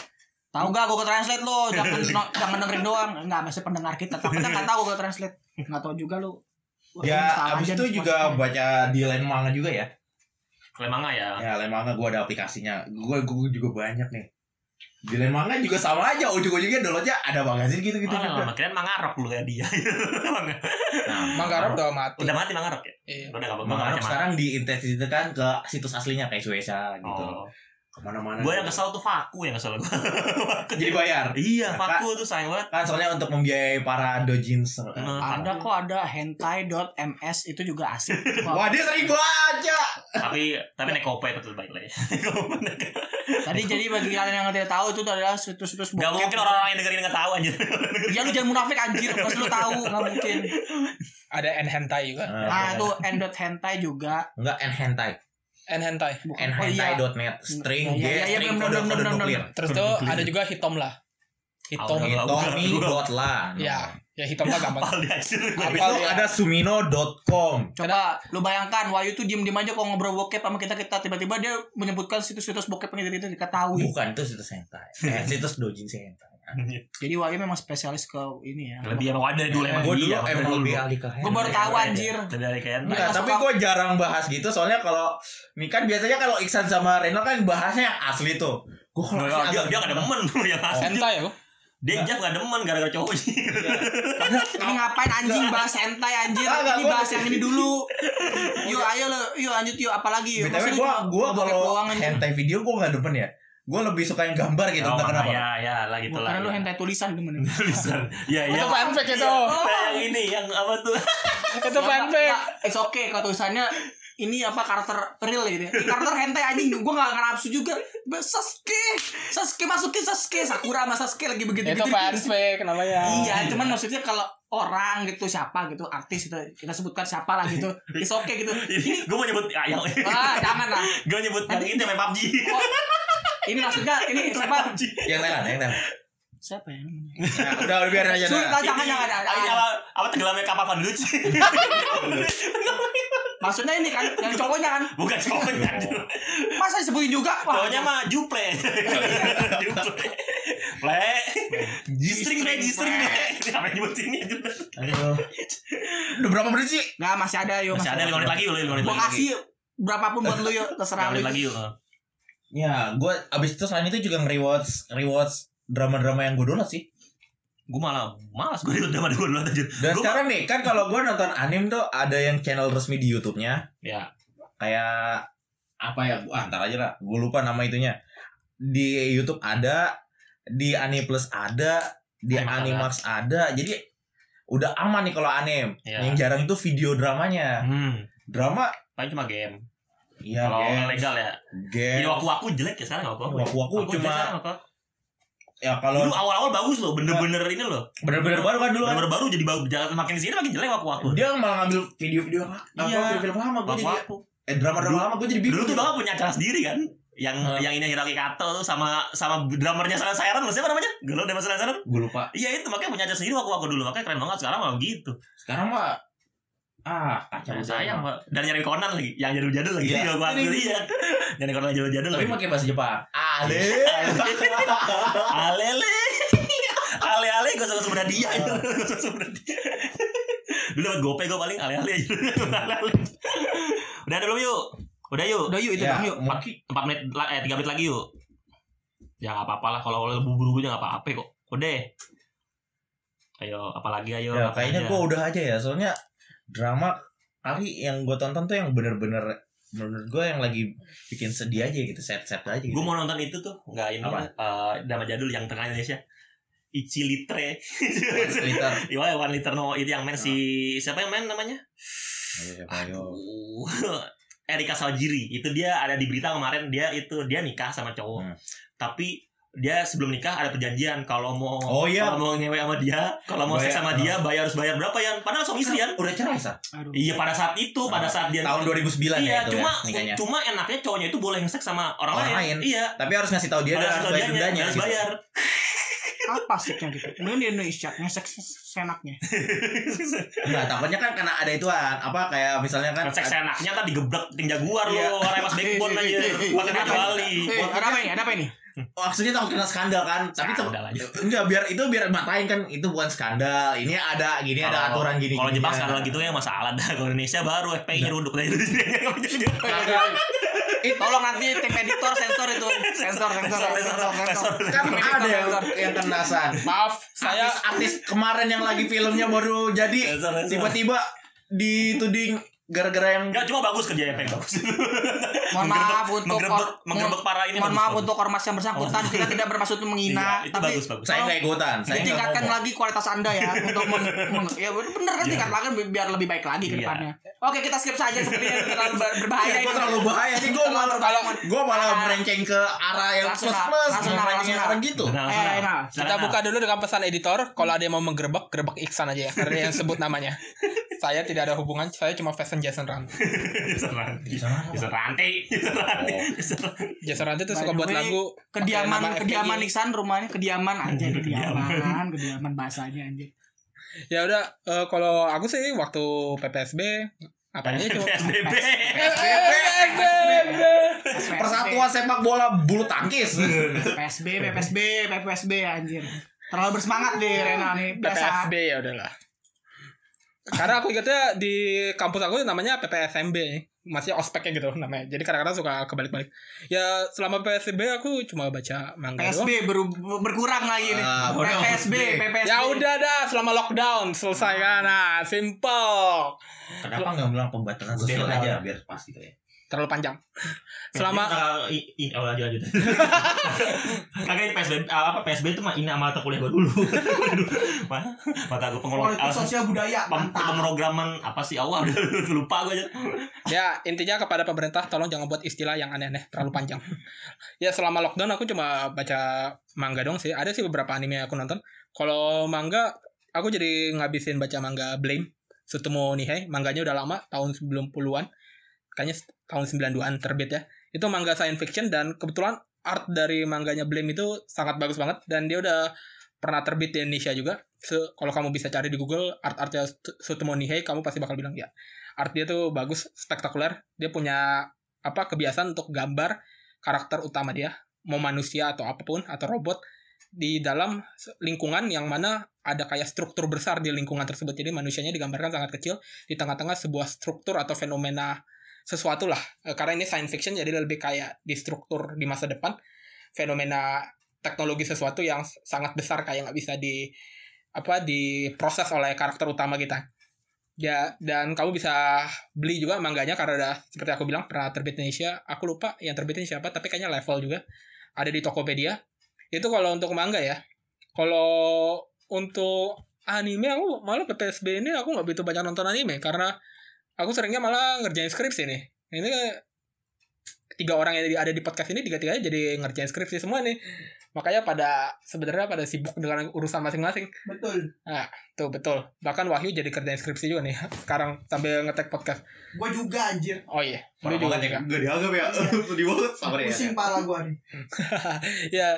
Tahu gak Google Translate lu? Jangan no- jangan dengerin doang. Enggak, masih pendengar kita. Takutnya enggak tahu Google Translate. Enggak tahu juga lu. Wah, Ya, abis itu di juga baca di lain manga juga ya. Kalau manga ya. Ya, lain manga gue ada aplikasinya. Gue gue juga banyak nih. Lain manga juga sama aja. Ujung-ujungnya downloadnya ada magazin gitu-gitu Oh, juga. lama kirain mangarok lu kayak dia. Nah, Manggarap udah mati Udah mati mangarok ya? Iya. Udah Manga apa-apa. sekarang diintegrasikan ke situs aslinya kayak Suesa gitu. Oh. Ke mana-mana. Gue yang kesel tuh Faku yang kesel gue. Jadi bayar. iya, Kak. Faku tuh sayang banget. Kan soalnya untuk membiayai para dojins. Nah, Ada kok ada hentai.ms itu juga asik. Wah, dia sering baca. tapi tapi Nekope itu baik lah ya. Tadi jadi bagi kalian yang tidak tahu itu adalah situs-situs Gak mungkin orang-orang yang dengerin gak tahu anjir. Ya lu jangan munafik anjir, pas lu tahu enggak mungkin. ada n hentai juga Nah, itu n.hentai juga. enggak n hentai. N hentai Bukan. Oh iya. nhentai.net string Iya, G iya, iya, string kode kode nuklir. terus tuh ada juga hitom lah hitom Tommy dot la. ya ya hitom lah gampang Apal. Habis itu ya. ada sumino.com. Coba lu bayangkan Wahyu tuh diem-diem aja kalau ngobrol bokep sama kita kita tiba-tiba dia menyebutkan situs-situs bokep yang kita tidak diketahui. Bukan itu situs hentai. Eh, situs dojin hentai. Jadi Wahyu memang spesialis ke ini ya. Lebih emang wadah dulu emang Gue dulu iya, emang dulu. lebih ahli ke Gue baru tahu anjir. Lebih Mereka tapi gue jarang bahas gitu soalnya kalau ini kan biasanya kalau Iksan sama Reno kan bahasnya yang asli tuh. Gue kalau dia dia gak demen tuh yang asli. Hentai ya? Dia Jeff gak demen gara-gara cowoknya. Ini ngapain anjing bahas hentai anjir? Enggak, Ini bahas yang ini dulu. Yuk ayo lo, yuk lanjut yuk apalagi. BTW lu gue gue kalau hentai video gue gak demen ya. Gue lebih suka yang gambar gitu Oh, entah kenapa. Ya, ya lah gitu lah. kira lu ya. hentai tulisan gimana? Tulisan. Ya, ya. Itu fanfic itu. Kayak yang ini yang apa tuh? Itu fanfic. It's okay kalau tulisannya ini apa karakter real gitu ya. Karakter hentai anjing gue gak nafsu juga. Sasuke, Sasuke masukin Sasuke, Sakura sama Sasuke lagi begitu Itu fanfic namanya. Iya, cuman maksudnya kalau orang gitu siapa gitu artis itu kita sebutkan siapa lah gitu. It's okay gitu. Ini gue mau nyebut ah, yang Ah, jangan lah. gue nyebut yang itu main PUBG. Ini maksudnya ini siapa? Yang Thailand, yang Thailand. Siapa ya namanya? Nah, udah udah biarin aja. Sulit lah, jangan jangan. Ah, Ini jangan. apa apa tenggelamnya kapal Van? Maksudnya ini kan yang cowoknya kan. Bukan cowoknya. Masa disebutin juga? Wah, Cowoknya mah Juple. Juple. Ple. G-string ple, G-string ple. Apa yang nyebutinnya juga? Aduh. Udah berapa menit sih? Nggak, masih ada yuk. Masih ada 5 menit lagi, 5 menit Gua lagi. kasih berapapun buat lu yuk, 5 terserah lu. menit lagi yuk. Ya, gue abis itu selain itu juga nge-rewards rewards drama-drama yang gue download sih. Gue malah malas gue itu drama gue dulu aja. Dan Gua- sekarang nih, kan kalau gue nonton anime tuh ada yang channel resmi di YouTube-nya. Ya. Kayak apa ya? Ah, ntar aja lah. Gue lupa nama itunya. Di YouTube ada, di Animeplus ada, di Animax Animax ada. Jadi udah aman nih kalau anime. Ya. Yang jarang itu video dramanya. Hmm. Drama Paling cuma game. Iya, Kalau legal ya. game. Ini waku-waku jelek ya sekarang waku-waku. Waku-waku Waku jelek cuma- sekarang. Ya kalau Dulu awal-awal bagus loh, bener-bener ini loh. bener-bener baru kan dulu kan. Bener-bener baru jadi bagus. Jangan makin di sini makin jelek waku-waku. Dia malah ngambil video-video apa? Iya. Film-film lama gue jadi eh drama-drama Dulu- lama gue jadi Dulu bingung. tuh Bang punya acara sendiri kan. Yang Hmm. yang ini Hiroki Kato tuh sama sama drummernya Saran Sayaran loh. Siapa namanya? Galau dan Saran Sayaran. Gue lupa. Iya itu makanya punya acara sendiri waku-waku dulu. Makanya keren banget sekarang malah gitu. Sekarang mah ah kacau Sayang, Pak. Dan nyari Conan lagi, yang jadul-jadul lagi. Iya. Gua akui iya. Nyari Conan jadul-jadul Tapi lagi. pakai bahasa Jepang. Ale. Alele. Ale-ale gue suka sebenarnya dia itu. Gue suka sebenarnya dia. Dulu dapat gope gue paling ale-ale aja. Ale-ale. Udah ada belum yuk? Udah yuk. Udah yuk itu Ya, dong yuk. 4 menit eh 3 menit lagi yuk. Ya enggak apa-apa lah kalau lu buru-buru enggak apa-apa kok. Udah. Ayo, apalagi ayo. ya kayaknya aja. gue udah aja ya. Soalnya drama kali yang gue tonton tuh yang bener-bener menurut gue yang lagi bikin sedih aja gitu, sad-sad aja gitu. Gue mau nonton itu tuh, enggak ini Apa? eh drama jadul yang tengah Indonesia. Ichi Litre. Twitter. Iya, One Liter No itu yang main si siapa yang main namanya? Aduh. Erika Sawajiri. Itu dia ada di berita kemarin dia itu dia nikah sama cowok. Hmm. Tapi dia sebelum nikah ada perjanjian kalau mau Oh, iya. kalau mau ngewe sama dia, kalau mau seks sama dia bayar harus bayar berapa ya? Padahal suami istri kan. Udah cerai sa? Iya pada saat itu, pada saat dia tahun 2009 Iya, ya cuma ya cuma enaknya cowoknya itu boleh seks sama orang, Orang lain. lain. Iya. Tapi harus ngasih tahu dia dan Harus tahu bayar dendanya. harus gitu. bayar. Apa siknya gitu? Mending di Indonesia ngesek senaknya. Enggak, takutnya kan karena ada ituan apa kayak misalnya kan Seks enaknya tadi geblek ting jaguar Iya. lo, orang mas backbone aja. Pakai ada. Eh, ada apa ini? Ada apa ini? Maksudnya takut kena skandal kan? Tapi tuh Skandal aja. enggak biar itu biar matain kan itu bukan skandal. Ini ada gini ada Kalau- aturan gini Kalau Jepang skandal gitu ya masalah dah. Kalau Indonesia baru FPI nyeruduk dari Tolong nanti tim editor sensor itu. Sensor, sensor, sensor, sensor. kan ada yang, yang kenasan Maaf, saya artis, artis kemarin yang lagi filmnya baru jadi tiba-tiba dituding gara-gara yang Enggak cuma bagus kerja FPI bagus. Mohon maaf untuk menggerebek, or- menggerebek para ini. Mohon maaf untuk ormas yang bersangkutan. Kita tidak bermaksud menghina, Iya, itu tapi bagus bagus. saya nggak ikutan saya ditingkatkan ngomong. lagi kualitas anda ya untuk meng, meng- ya bener kan Iya. tingkatkan biar lebih baik lagi ke Iya. depannya. Oke kita skip saja sepertinya terlalu ber- berbahaya. Iya, gue terlalu bahaya nih gue malah Kalau gue malah Ah. merenceng ke arah yang plus plus ke arah gitu Nah, Eh, nah, nah. kita nah. buka dulu dengan pesan editor. Kalau ada yang mau menggerebek, gerebek Iksan aja ya. Karena yang sebut namanya. Saya tidak ada hubungan. Saya cuma fashion Jason rantai. Bisa rantai. Bisa rantai. Bisa rantai. Jason Rand itu By suka buat lagu Kediaman, kediaman. Iksan rumahnya kediaman aja kediaman, kediaman bahasanya anjir. Ya udah, eh, kalau aku sih waktu PPSB apa aja cuma PSBB. persatuan sepak bola bulu tangkis PSB, PSB, PSB anjir. Terlalu bersemangat deh Rena nih. Biasa. PPSB ya udahlah. Karena aku ingatnya di kampus aku namanya PPSMB masih ospeknya gitu namanya. Jadi kadang-kadang suka kebalik-balik. Ya selama PPSB aku cuma baca manga doang. PSB ber- berkurang lagi nih. Ah, PSB, PPSB. Ya udah dah selama lockdown selesai kan. Nah, simple. Kenapa nggak bilang pembatasan sosial aja biar pas gitu ya? Terlalu panjang. Selama Nah, i- i- oh lanjut lanjut. Kagak ini PSB ah, apa PSB itu mah ini mata kuliah gue dulu. Mana? mata gue pengolong Politik sosial budaya pem- mantap. pemrograman apa sih awal lupa gue aja. ya intinya kepada pemerintah tolong jangan buat istilah yang aneh-aneh terlalu panjang. ya selama lockdown aku cuma baca manga dong sih. Ada sih beberapa anime yang aku nonton. Kalau manga aku jadi ngabisin baca manga Blame Sutomo Nihei. Mangganya udah lama tahun 90-an. Kayaknya tahun 92-an terbit ya. Itu manga science fiction dan kebetulan art dari mangganya Blame itu sangat bagus banget dan dia udah pernah terbit di Indonesia juga. Se- kalau kamu bisa cari di Google art-artnya Sut- Sutomo Nihei, kamu pasti bakal bilang ya art dia tuh bagus spektakuler dia punya apa kebiasaan untuk gambar karakter utama dia mau manusia atau apa pun atau robot di dalam lingkungan yang mana ada kayak struktur besar di lingkungan tersebut jadi manusianya digambarkan sangat kecil di tengah-tengah sebuah struktur atau fenomena sesuatu lah Eh, karena ini science fiction jadi lebih kayak di struktur di masa depan fenomena teknologi sesuatu yang sangat besar kayak nggak bisa di apa diproses oleh karakter utama kita Ya, dan kamu bisa beli juga mangganya karena udah seperti aku bilang pernah terbit Indonesia. Aku lupa yang terbitin siapa, tapi kayaknya level juga. Ada di Tokopedia. Itu kalau untuk manga ya. Kalau untuk anime aku malah PPSB ini aku nggak begitu banyak nonton anime karena aku seringnya malah ngerjain skripsi nih. Ini tiga orang yang ada di podcast ini tiga-tiganya jadi ngerjain skripsi semua nih. Makanya pada sebenarnya pada sibuk dengan urusan masing-masing. Betul. Tuh betul. Bahkan Wahyu jadi kerjain skripsi juga nih sekarang sambil ngetek podcast. Gue juga anjir. Oh iya. Lu juga banget ya, juga. gak dianggap ya. Sedih banget. Sabar ya. Pusing pala gue nih. ya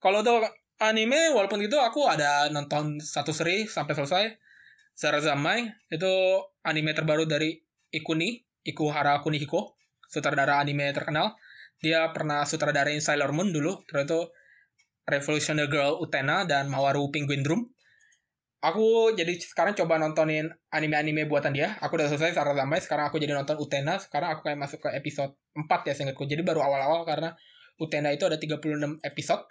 kalau untuk anime walaupun gitu aku ada nonton satu seri sampai selesai. Sarazamai itu anime terbaru dari Ikuni, Ikuhara Kunihiko, sutradara anime terkenal. Dia pernah sutradarain Sailor Moon dulu, terus itu Revolutionary Girl Utena dan Mawaru Penguin Drum. Aku jadi sekarang coba nontonin anime-anime buatan dia. Aku udah selesai Sarazamai, sekarang aku jadi nonton Utena. Sekarang aku kayak masuk ke episode 4 ya seingatku. Jadi baru awal-awal karena Utena itu ada 36 episode.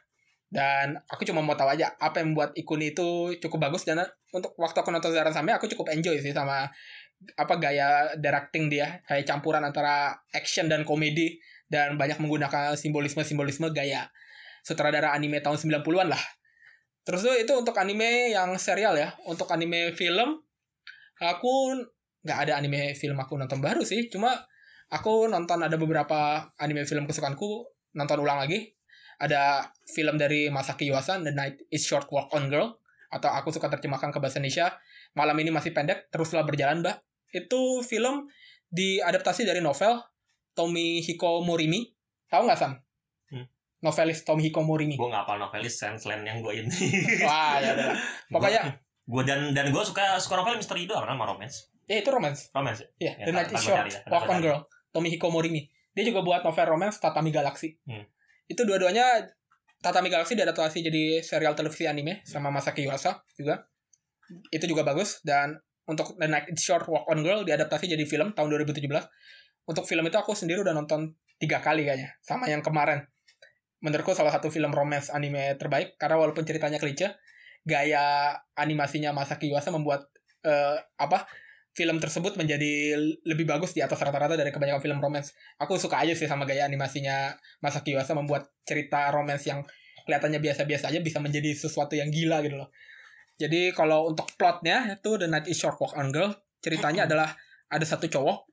Dan aku cuma mau tahu aja apa yang membuat Ikuni itu cukup bagus dan untuk waktu aku nonton Sarazamai aku cukup enjoy sih sama apa gaya directing dia kayak campuran antara action dan komedi dan banyak menggunakan simbolisme-simbolisme gaya sutradara anime tahun 90-an lah. Terus itu untuk anime yang serial ya. Untuk anime film aku nggak ada anime film aku nonton baru sih. Cuma aku nonton ada beberapa anime film kesukaanku nonton ulang lagi. Ada film dari Masaki Yuasa The Night is Short Walk on Girl atau aku suka terjemahkan ke bahasa Indonesia Malam ini masih pendek teruslah berjalan mbak itu film diadaptasi dari novel Tomihiko Morimi tahu nggak Sam Hmm. novelis Tomihiko Morimi Gue nggak apa novelis selain selain yang gue ini. wah ya udah pokoknya gue dan dan gue suka suka novel misteri doang sama romance. ya itu romance Romance. ya Ya, The Night is Short ya, Walk on. Girl Tomihiko Morimi dia juga buat novel romance Tatami Galaxy Hmm. itu dua-duanya Tatami Galaxy diadaptasi jadi serial televisi anime sama Masaki Yuasa juga itu juga bagus dan untuk The Night Short Walk on Girl diadaptasi jadi film tahun 2017 untuk film itu aku sendiri udah nonton tiga kali kayaknya sama yang kemarin menurutku salah satu film romance anime terbaik karena walaupun ceritanya klise gaya animasinya Masaki Yuasa membuat eh, apa film tersebut menjadi lebih bagus di atas rata-rata dari kebanyakan film romance. Aku suka aja sih sama gaya animasinya Masaki Yuasa membuat cerita romance yang kelihatannya biasa-biasa aja bisa menjadi sesuatu yang gila gitu loh. Jadi kalau untuk plotnya itu The Night is Short Walk on Girl ceritanya adalah ada satu cowok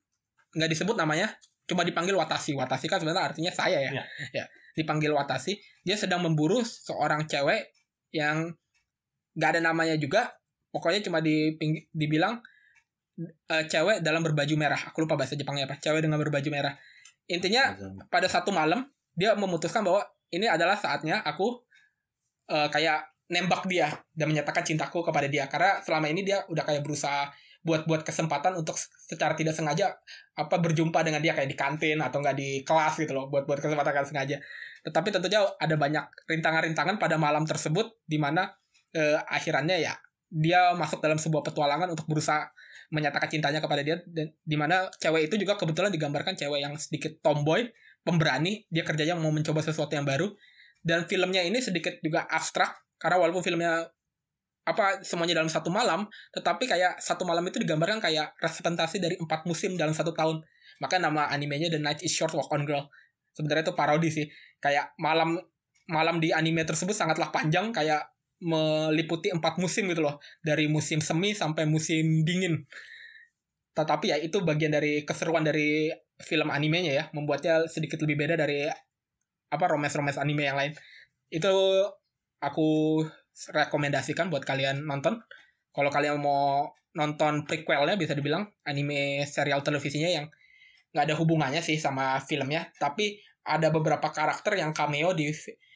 nggak disebut namanya cuma dipanggil Watashi. Watashi kan sebenarnya artinya saya ya. Iya. Ya, dipanggil Watashi. Dia sedang memburu seorang cewek yang nggak ada namanya juga. Pokoknya cuma diping- dibilang eh, cewek dalam berbaju merah. Aku lupa bahasa Jepangnya apa. Cewek dengan berbaju merah. Intinya pada satu malam dia memutuskan bahwa ini adalah saatnya aku eh, kayak nembak dia dan menyatakan cintaku kepada dia. Karena selama ini dia udah kayak berusaha buat-buat kesempatan untuk secara tidak sengaja apa berjumpa dengan dia kayak di kantin atau nggak di kelas gitu loh buat-buat kesempatan kan sengaja. Tetapi tentunya ada banyak rintangan-rintangan pada malam tersebut di mana eh, akhirannya ya dia masuk dalam sebuah petualangan untuk berusaha menyatakan cintanya kepada dia dan di mana cewek itu juga kebetulan digambarkan cewek yang sedikit tomboy pemberani dia kerjanya mau mencoba sesuatu yang baru. Dan filmnya ini sedikit juga abstrak karena walaupun filmnya apa semuanya dalam satu malam tetapi kayak satu malam itu digambarkan kayak representasi dari empat musim dalam satu tahun. Maka nama animenya The Night is Short Walk on Girl. Sebenarnya itu parodi sih. Kayak malam malam di anime tersebut sangatlah panjang kayak meliputi empat musim gitu loh. Dari musim semi sampai musim dingin. Tetapi ya itu bagian dari keseruan dari film animenya ya. Membuatnya sedikit lebih beda dari apa romance-romance anime yang lain. Itu aku rekomendasikan buat kalian nonton. Kalau kalian mau nonton prequelnya bisa dibilang anime serial televisinya yang nggak ada hubungannya sih sama filmnya. Tapi ada beberapa karakter yang cameo di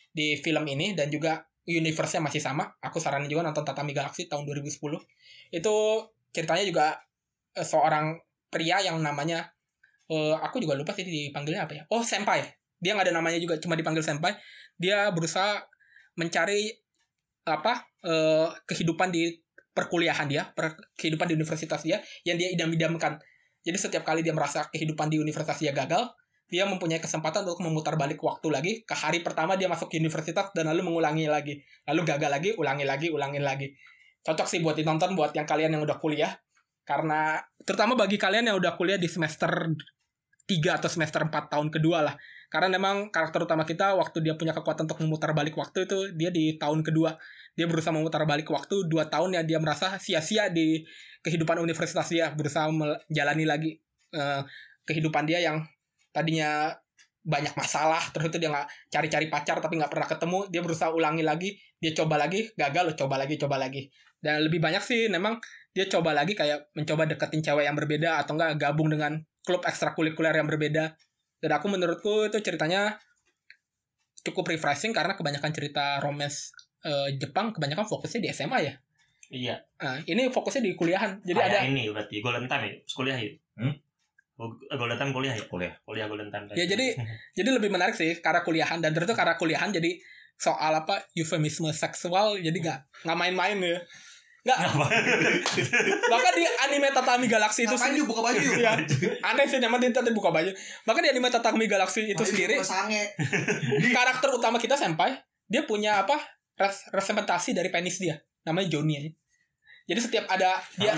di film ini dan juga universe-nya masih sama. Aku saranin juga nonton Tatami Galaxy tahun 2010 itu ceritanya juga eh, seorang pria yang namanya eh, aku juga lupa sih dipanggilnya apa ya. Oh senpai. Dia nggak ada namanya juga cuma dipanggil senpai. Dia berusaha mencari apa eh, kehidupan di perkuliahan dia per, kehidupan di universitas dia yang dia idam-idamkan. Jadi setiap kali dia merasa kehidupan di universitas dia gagal dia mempunyai kesempatan untuk memutar balik waktu lagi. Ke hari pertama dia masuk universitas dan lalu mengulangi lagi. Lalu gagal lagi ulangi lagi ulangin lagi. Cocok sih buat ditonton buat yang kalian yang udah kuliah. Karena terutama bagi kalian yang udah kuliah di semester 3 atau semester 4 tahun kedua lah karena memang karakter utama kita waktu dia punya kekuatan untuk memutar balik waktu itu dia di tahun kedua. Dia berusaha memutar balik waktu dua tahun ya dia merasa sia-sia di kehidupan universitas dia berusaha menjalani lagi eh, kehidupan dia yang tadinya banyak masalah terus itu dia nggak cari-cari pacar tapi nggak pernah ketemu dia berusaha ulangi lagi dia coba lagi gagal coba lagi coba lagi. Dan lebih banyak sih memang dia coba lagi kayak mencoba deketin cewek yang berbeda atau enggak gabung dengan klub ekstrakurikuler yang berbeda dan aku menurutku itu ceritanya cukup refreshing karena kebanyakan cerita romance eh, Jepang kebanyakan fokusnya di SMA ya Iya. nah, ini fokusnya di kuliahan jadi Kayak ada ini berarti golden time ya, Terus kuliah ya. Hmm? Go- Golden time kuliah ya. Kuliah. Kuliah golden time. Ya, jadi- jadi lebih menarik sih karena kuliahan dan ternyata karena kuliahan jadi soal apa eufemisme seksual jadi nggak nggak main-main ya nggak. Bahkan di anime Tatami Galaxy itu sendiri buka baju. Yuk? ya aneh sih nyaman dia tadi buka baju. Bahkan di anime Tatami Galaxy itu Baju sendiri karakter utama kita senpai dia punya apa? Res representasi dari penis dia. Namanya Johnny aja. Jadi setiap ada dia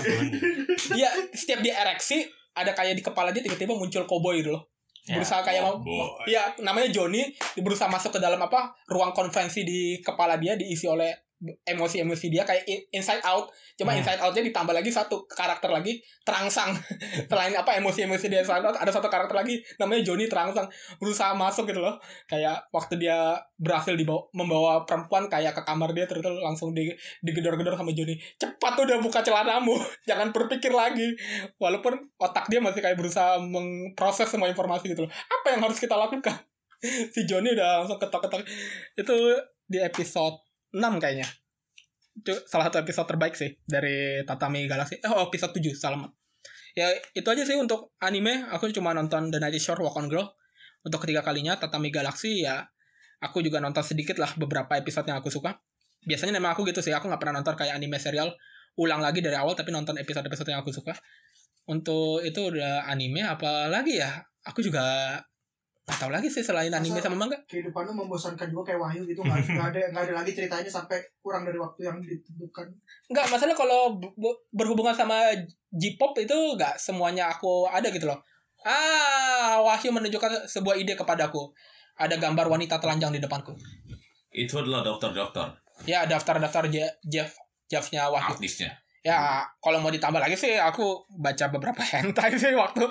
dia setiap dia ereksi ada kayak di kepala dia tiba-tiba muncul koboi gitu loh. Ya. berusaha kayak mau. Iya, namanya Johnny dia berusaha masuk ke dalam apa? Ruang konferensi di kepala dia diisi oleh emosi-emosi dia kayak in- inside out. Cuma Hmm. inside outnya ditambah lagi satu karakter lagi terangsang. Selain apa emosi-emosi dia inside out, ada satu karakter lagi namanya Johnny terangsang berusaha masuk gitu loh. Kayak waktu dia berhasil dibawa membawa perempuan kayak ke kamar dia terus langsung di digedor-gedor sama Johnny. Cepat udah buka celanamu, jangan berpikir lagi. Walaupun otak dia masih kayak berusaha memproses semua informasi gitu loh. Apa yang harus kita lakukan? si Johnny udah langsung ketok-ketok. Itu di episode 6 kayaknya. Itu salah satu episode terbaik sih dari Tatami Galaxy. Eh, oh, episode 7, selamat. Ya, itu aja sih untuk anime. Aku cuma nonton The Night is Short Walk on Girl. Untuk ketiga kalinya, Tatami Galaxy ya aku juga nonton sedikit lah beberapa episode yang aku suka. Biasanya memang aku gitu sih, aku nggak pernah nonton kayak anime serial ulang lagi dari awal tapi nonton episode-episode yang aku suka. Untuk itu udah anime apa lagi ya? Aku juga nggak tahu lagi sih selain anime Masa- sama manga. kehidupan lu membosankan juga kayak Wahyu gitu nggak nggak ada nggak ada lagi ceritanya sampai kurang dari waktu yang ditentukan Enggak, masalah kalau bu- bu- berhubungan sama J-pop itu enggak semuanya aku ada gitu loh. Ah, Wahyu menunjukkan sebuah ide kepadaku. Ada gambar wanita telanjang di depanku. Itu adalah dokter-dokter Ya, daftar-daftar Je- Jeff Jeffnya Wahyu. artisnya. Ya, kalau mau ditambah lagi sih aku baca beberapa hentai sih waktu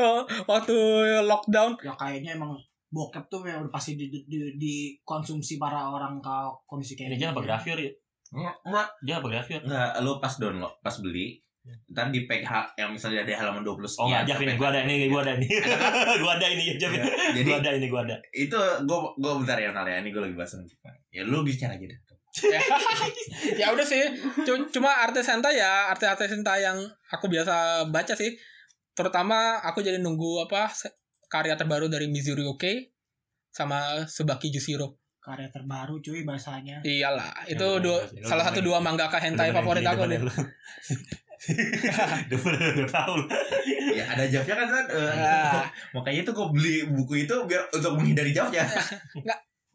waktu lockdown. ya kayaknya emang bokep tuh ya udah pasti di, di, di- dikonsumsi para orang ke kondisi kayak Ini dia apa grafir ya? Enggak, Dia apa grafir? enggak, lu pas download, pas beli, ntar di pack H yang misalnya di halaman 20 sekian. Oh nggak Jaf ini, sampai- gua ada ini, gua ada ini, gua ada ini ya Jaf. Ya, Jadi Gua ada ini, gua ada. itu gue gue bentar ya Nal ya ini gue lagi bahas tentang Jepang. Ya lu bicara aja deh. Ya, ya udah sih Cu- cuma artis hentai ya artis-artis hentai yang aku biasa baca sih terutama aku jadi nunggu apa karya terbaru dari Mizuru Oke sama Subaki Jushiro karya terbaru cuy bahasanya Iyalah, itu Yang dua, yang salah satu bener. dua mangaka hentai favorit aku nih. Udah bener udah tahu lu. ya ada javnya kan kan Ah. makanya itu gue beli buku itu biar untuk menghindari javnya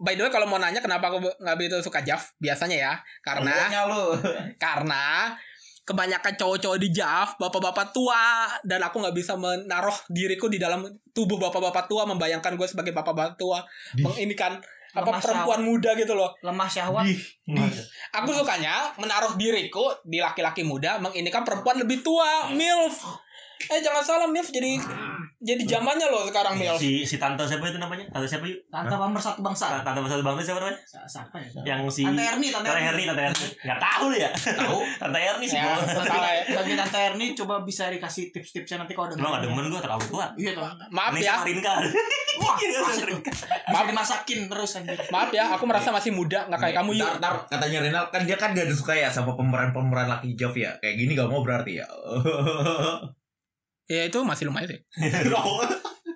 By the way, kalau mau nanya kenapa aku nggak begitu suka Jav, biasanya ya, karena lu. karena kebanyakan cowok-cowok di Jav, bapak-bapak tua, dan aku nggak bisa menaruh diriku di dalam tubuh bapak-bapak tua, membayangkan gue sebagai bapak-bapak tua, menginikan apa Lemah perempuan muda gitu loh. lemah syahwat. Aku sukanya menaruh diriku di laki-laki muda, menginikan perempuan lebih tua, milf. Eh jangan salah milf jadi jadi zamannya loh sekarang milf. Si si tante siapa itu namanya? Tante siapa yuk? tante pemersatu satu bangsa Tante satu bangsa siapa namanya? Siapa ya Yang si tante Erni tante Erni Tante Herni. Enggak tahu lu ya? tahu Tante Herni sih Ya, ya. bagi tante Erni coba bisa dikasih tips-tipsnya nanti kalau Cuma enggak dengar demen gua terlalu tua. iya Maaf ya, sama Rinka. wah Iya, bisa dimasakin terus anjir maaf ya, aku merasa masih muda, nggak kayak kamu yuk. Ntar, ntar katanya Renal kan dia kan gak ada suka ya sama pemeran-pemeran laki Jav ya Kayak gini gak mau berarti ya Ya itu masih lumayan sih.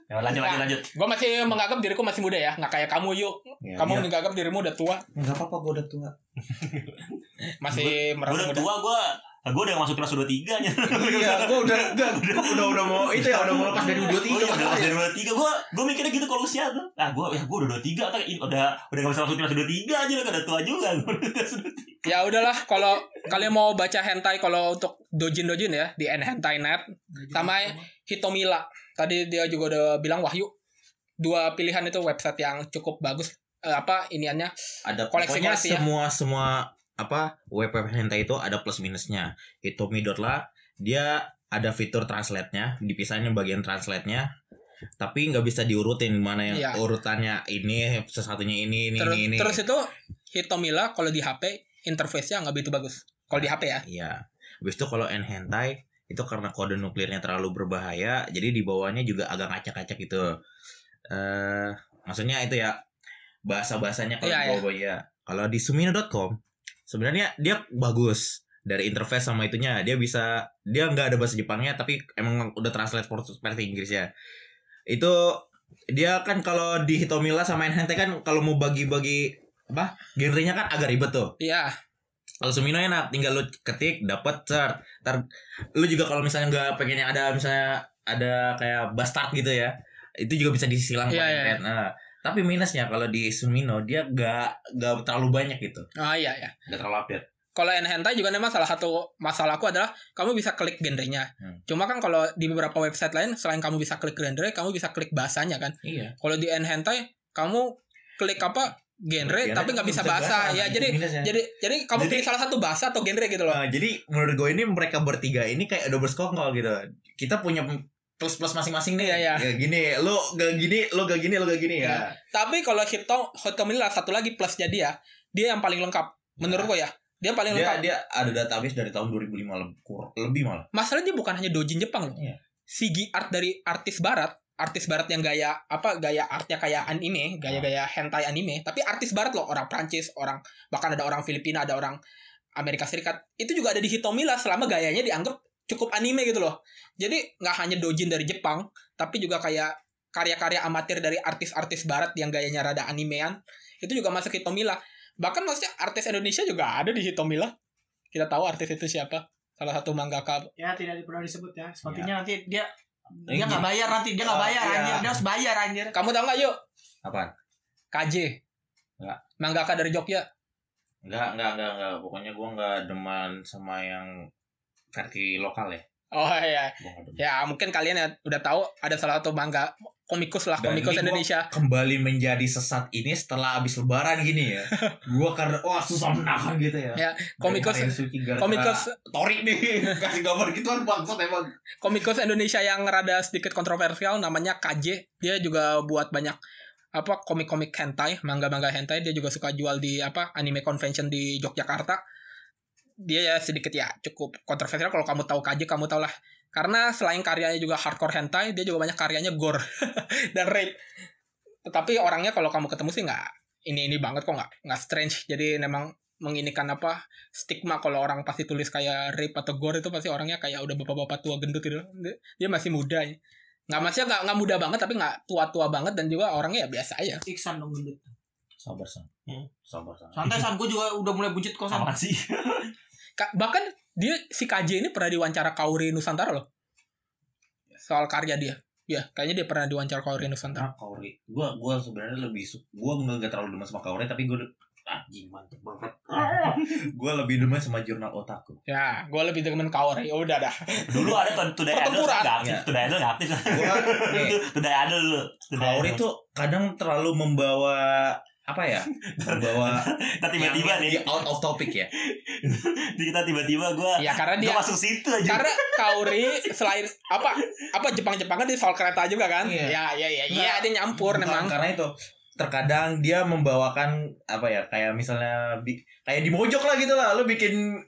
Ya lanjut lanjut lanjut. Gue masih menganggap diriku masih muda ya, nggak kayak kamu yuk. Ya, Kamu iya. menganggap dirimu udah tua, Nggak apa-apa gue udah tua masih Gua merasa udah muda. tua gua. Gua udah masuk kelas 23 nya. Iya gue udah enggak, gua udah udah mau itu ya udah mau lepas dari Oh, 23 iya, udah masalahnya. dari 23 gua gua mikirnya gitu kalau usia tuh. Ah, gua ya gua udah 23 atau ini udah udah enggak bisa masuk kelas 23 aja lah udah tua juga. Gua udah kelas 23. Ya udahlah, kalau kalian mau baca hentai kalau untuk dojin dojin ya di hentai net sama Hitomila. Tadi dia juga udah bilang Wahyu. Dua pilihan itu website yang cukup bagus. Eh, apa iniannya? Ada Koleksi- pokoknya koleksi ya. semua semua apa web web hentai itu ada plus minusnya. Hitomi.la dia ada fitur translate-nya, dipisahin bagian translate-nya. Tapi nggak bisa diurutin mana yang Iya. urutannya ini, sesatunya ini, ini, Terus, ini, ini. terus itu Hitomila kalau di HP interface-nya nggak begitu bagus. Kalau di HP ya. Iya. Habis itu kalau N hentai itu karena kode nuklirnya terlalu berbahaya, jadi di bawahnya juga agak ngacak-ngacak gitu. Eh, maksudnya itu ya bahasa-bahasanya kalau di bawah ya. Kalau di sumino.com sebenarnya dia bagus dari interface sama itunya. Dia bisa dia nggak ada bahasa Jepangnya tapi emang udah translate versi Inggris ya. Itu dia kan kalau di Hitomila sama hentai kan kalau mau bagi-bagi apa genrenya kan agak ribet tuh. Iya. Kalau Sumino enak, tinggal lu ketik dapat ser. Ntar lu juga kalau misalnya nggak pengen yang ada misalnya ada kayak bastard gitu ya, itu juga bisa disilang Iya, pakai iya. pen. Nah, tapi minusnya kalau di Sumino dia nggak nggak terlalu banyak gitu, Oh iya ya. nggak terlalu update. Kalau hentai juga memang salah satu masalahku adalah kamu bisa klik genrenya. Hmm. Cuma kan kalau di beberapa website lain selain kamu bisa klik genre, kamu bisa klik bahasanya kan. Iya. Kalau di hentai kamu klik apa genre Genre tapi nggak bisa bahasa. Ya jadi minusnya. jadi jadi kamu Jadi- pilih salah satu bahasa atau genre gitu loh. Nah, jadi menurut gue ini mereka bertiga ini kayak double skongkol gitu. Kita punya plus plus masing-masing nih. Iya, iya. Ya, gini, lu gak gini, lu gak gini, lu gak gini ya. Tapi kalau Hito Hitomila satu lagi plusnya dia, dia yang paling lengkap menurut gue ya. Dia paling Dia lengkap. dia ada database dari tahun 2005 lebih, lebih malah. Masalahnya dia bukan hanya dojin Jepang loh. Iya. Sigi art dari artis barat, artis barat yang gaya apa gaya artnya kayak anime, gaya-gaya hentai anime, tapi artis barat loh, orang Prancis, orang bahkan ada orang Filipina, ada orang Amerika Serikat. Itu juga ada di Hitomila selama gayanya dianggap cukup anime gitu loh. Jadi nggak hanya dojin dari Jepang, tapi juga kayak karya-karya amatir dari artis-artis barat yang gayanya rada animean, itu juga masuk Hitomila. Bahkan maksudnya artis Indonesia juga ada di Hitomila. Kita tahu artis itu siapa? Salah satu mangaka ya tidak pernah disebut ya sepertinya nanti dia dia nggak gini. bayar nanti dia nggak Oh, bayar iya. anjir dia harus bayar anjir Kamu tahu nggak yuk? Apaan? KJ. Nggak. Mangaka dari Jogja. Enggak, enggak, enggak, enggak. Pokoknya gua enggak demen sama yang versi lokal ya. Oh iya. Ya mungkin kalian ya udah tahu ada salah satu mangga komikus lah, Dan komikus ini gua- Indonesia. Kembali menjadi sesat ini setelah habis lebaran gini ya. gua karena wah susah menahan gitu ya. Ya, komikus- Komikus Torik nih kasih gambar gituan bangsat emang. komikus Indonesia yang rada sedikit kontroversial namanya KJ. Dia juga buat banyak apa komik-komik hentai, manga-manga hentai. Dia juga suka jual di apa anime convention di Yogyakarta. Dia ya sedikit ya cukup kontroversial kalau kamu tahu KJ kamu tau lah. Karena selain karyanya juga hardcore hentai, dia juga banyak karyanya gore dan rape. Tetapi orangnya kalau kamu ketemu sih nggak ini ini banget kok nggak nggak strange. Jadi memang menginikan apa stigma kalau orang pasti tulis kayak rape atau gore itu pasti orangnya kayak udah bapak-bapak tua gendut gitu. Dia- Dia masih muda ya. Nggak maksudnya nggak nggak muda banget tapi nggak tua-tua banget dan juga orangnya ya biasa aja. Iksan dong gendut Sabar san. Hmm. Sabar san. Santai san, gue juga udah mulai buncit kosan. Sama sih. Ka- bahkan dia si KJ ini pernah diwawancara Kauri Nusantara loh soal karya dia ya kayaknya dia pernah diwawancara Kauri Nusantara Nah, Kaori. Gua gua sebenarnya lebih su- gua nggak terlalu demen sama Kaori tapi gua anjing mantep banget. gua lebih demen sama jurnal otaku. ya gue lebih demen Kauri ya udah dah Dulu ada tuh Today Idol Pertempuran. nggak aktif. Iya. Today Idol nggak aktif. Today Idol dulu. Idol. tuh kadang terlalu membawa apa ya? Membawa Kita tiba-tiba yang nih. di out of topic ya. Kita tiba-tiba gue. ya karena dia masuk situ aja. karena Kauri selain apa apa Jepang Jepangan dia soal kereta juga kan Iya. ya ya ya iya dia nyampur Bukan, memang Karena itu terkadang dia membawakan apa ya kayak misalnya kayak di mojok lah gitu lah lu bikin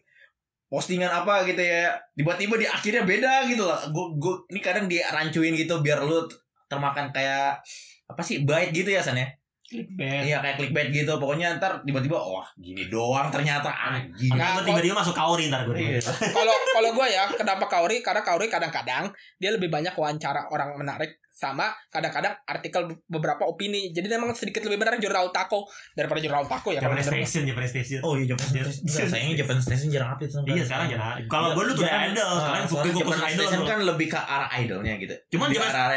postingan apa gitu ya tiba-tiba di akhirnya beda gitu lah gue gue ini kadang dia rancuin gitu biar lu termakan kayak apa sih bait gitu ya san ya Clickbait. iya kayak clickbait gitu pokoknya ntar tiba-tiba wah gini doang ternyata anjing Nah, Gue tiba-tiba masuk kauri ntar gue. Iya. kalau kalau gue ya kenapa Kauri karena Kauri kadang-kadang dia lebih banyak wawancara orang menarik sama kadang-kadang artikel beberapa opini jadi memang sedikit lebih benar jurnal Tako daripada jurnal Tako ya Japan. Station, Japan Station. oh iya Japan Station Enggak, sayangnya Japan Station jarang update Iya sekarang jangan. Kalau gue dulu tuh Idol, Ah, sekarang fokus Japan idol. Kan lebih ke arah idolnya gitu Cuman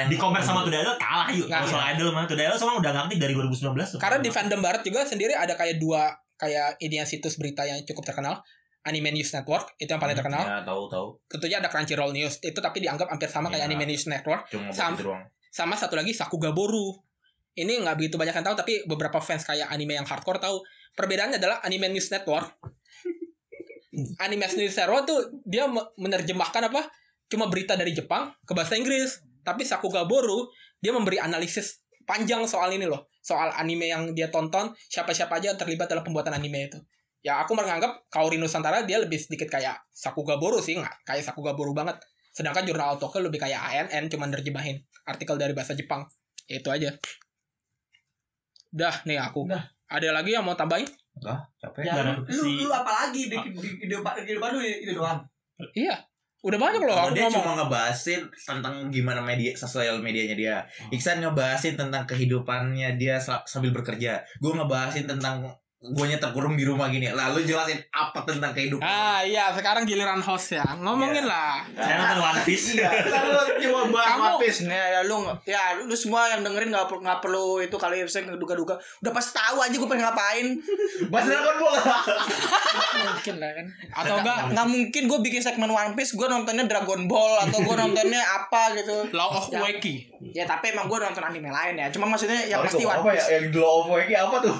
di compare sama Today Idol kalah yuk. Kalau soal idol mah Today Idol sama udah nggak aktif dari 2019. tuh. karena di fandom barat juga sendiri ada kayak dua kayak ini situs berita yang cukup terkenal Anime News Network itu yang paling terkenal. ya tahu tahu. Tentunya ada Crunchyroll News itu tapi dianggap hampir sama kayak Iya. Anime News Network. Cuma Sam- begitu doang. sama satu lagi Sakuga Boru ini nggak begitu banyak yang tahu tapi beberapa fans kayak anime yang hardcore tahu. Perbedaannya adalah Anime News Network. Anime News Network tuh dia me- menerjemahkan apa? Cuma berita dari Jepang ke bahasa Inggris. Tapi Sakuga Boru dia memberi analisis panjang soal ini loh. Soal anime yang dia tonton siapa-siapa aja yang terlibat dalam pembuatan anime itu ya aku menganggap Kaori Nusantara dia lebih sedikit kayak Sakuga Boru sih nggak kayak Sakuga Boru banget. Sedangkan jurnal Otoko lebih kayak ANN cuma nerjemahin artikel dari bahasa Jepang. Ya, itu aja. Dah nih aku. Dah. ada lagi yang mau tambahin? Enggak, capek. Ya, Dan lu, si- lu apa lagi? Di, di, di, kehidupan kehidupan lu itu doang. iya udah banyak loh Kalau dia ngomong. cuma ngebahasin tentang gimana media sosial medianya dia. Iksan ngebahasin tentang kehidupannya dia sambil bekerja. Gue ngebahasin tentang guanya terkurung di rumah gini. Lalu jelasin apa tentang kehidupan. ah iya sekarang giliran host ya ngomongin lah Saya nonton One Piece. Iya, lalu coba bahas Kamu- One Piece. Ya, ya lu ya lu semua yang dengerin nggak perlu nggak perlu itu kali saya duga-duga. Udah pasti tahu aja gue pengen ngapain. Bahas Dragon Ball. mungkin lah kan atau enggak Nggak mungkin gue bikin segmen One Piece gue nontonnya Dragon Ball atau gue nontonnya apa gitu. Law of Ya. Wacky Ya tapi emang gue nonton anime lain ya. Cuma maksudnya yang Sorry, pasti One apa ya? Piece. Yang Glow of Waki apa tuh?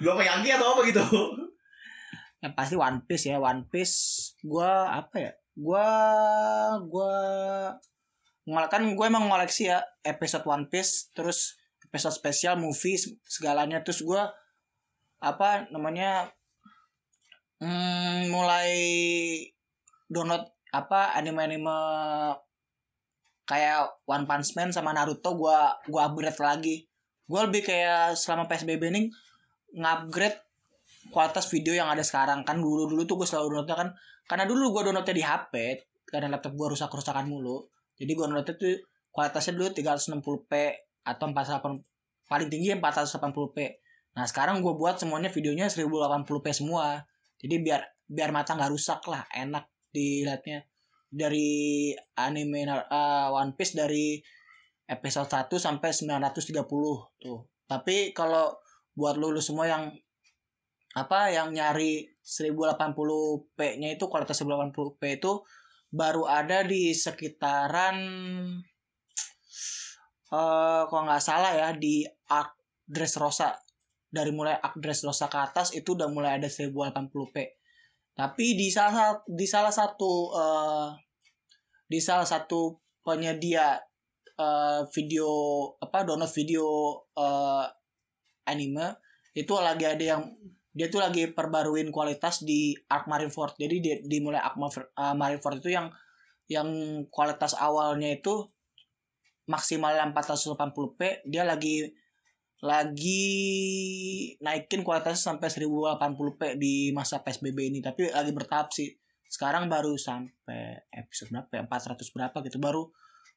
Glow of Yankee atau apa gitu? Yang pasti One Piece ya. One Piece gue apa ya? Gue gue ngol- kan gue emang ngoleksi ya episode One Piece terus episode spesial movie segalanya terus gue apa namanya hmm, mulai download apa anime-anime kayak One Punch Man sama Naruto gua gua upgrade lagi. Gua lebih kayak selama PSBB ini ngupgrade kualitas video yang ada sekarang. Kan dulu dulu tuh gue selalu downloadnya kan karena dulu gue downloadnya di HP karena laptop gue rusak rusakan mulu. Jadi gue downloadnya tuh kualitasnya dulu 360p atau 48 paling tinggi 480p nah sekarang gue buat semuanya videonya 1080p semua. Jadi biar biar mata nggak rusak lah enak dilihatnya. Dari anime uh, One Piece dari episode 1 sampai 930 tuh. Tapi kalau buat lu, lu semua yang apa yang nyari 1080p-nya itu kualitas 1080p itu baru ada di sekitaran eh kalau nggak salah ya di Arc Dressrosa dari mulai Arc Dressrosa ke atas itu udah mulai ada 1080p. Tapi di salah di salah satu eh di salah satu penyedia eh, video apa download video eh, anime itu lagi ada yang dia tuh lagi perbaruin kualitas di Arc Marineford. Jadi di, di mulai Arc Mar- uh, Marineford itu yang yang kualitas awalnya itu maksimal 480p, dia lagi lagi naikin kualitasnya sampai 1080p di masa PSBB ini, tapi lagi bertahap sih. Sekarang baru sampai episode berapa ya? 400 berapa gitu. Baru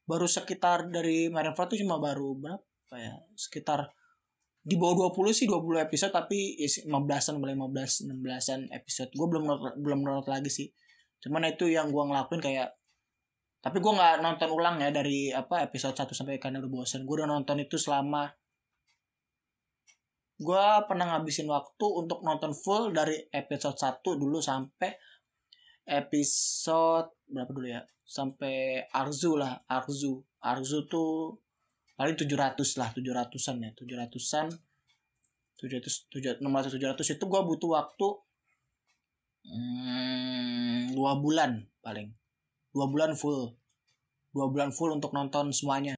baru sekitar dari Marineford itu cuma baru berapa ya? Sekitar di bawah 20 sih 20 episode tapi isi 15-an boleh 15 16-an episode. Gue belum belum nonton lagi sih. Cuman itu yang gue ngelakuin kayak tapi gue nggak nonton ulang ya dari apa episode 1 sampai karena udah bosan gue udah nonton itu selama gue pernah ngabisin waktu untuk nonton full dari episode 1 dulu sampai episode berapa dulu ya? Sampai Arzu lah Arzu. Arzu tuh paling 700 lah 700an ya 700an 700 700 600 700 itu gue butuh waktu hmm, dua bulan paling. Dua bulan full. Dua bulan full untuk nonton semuanya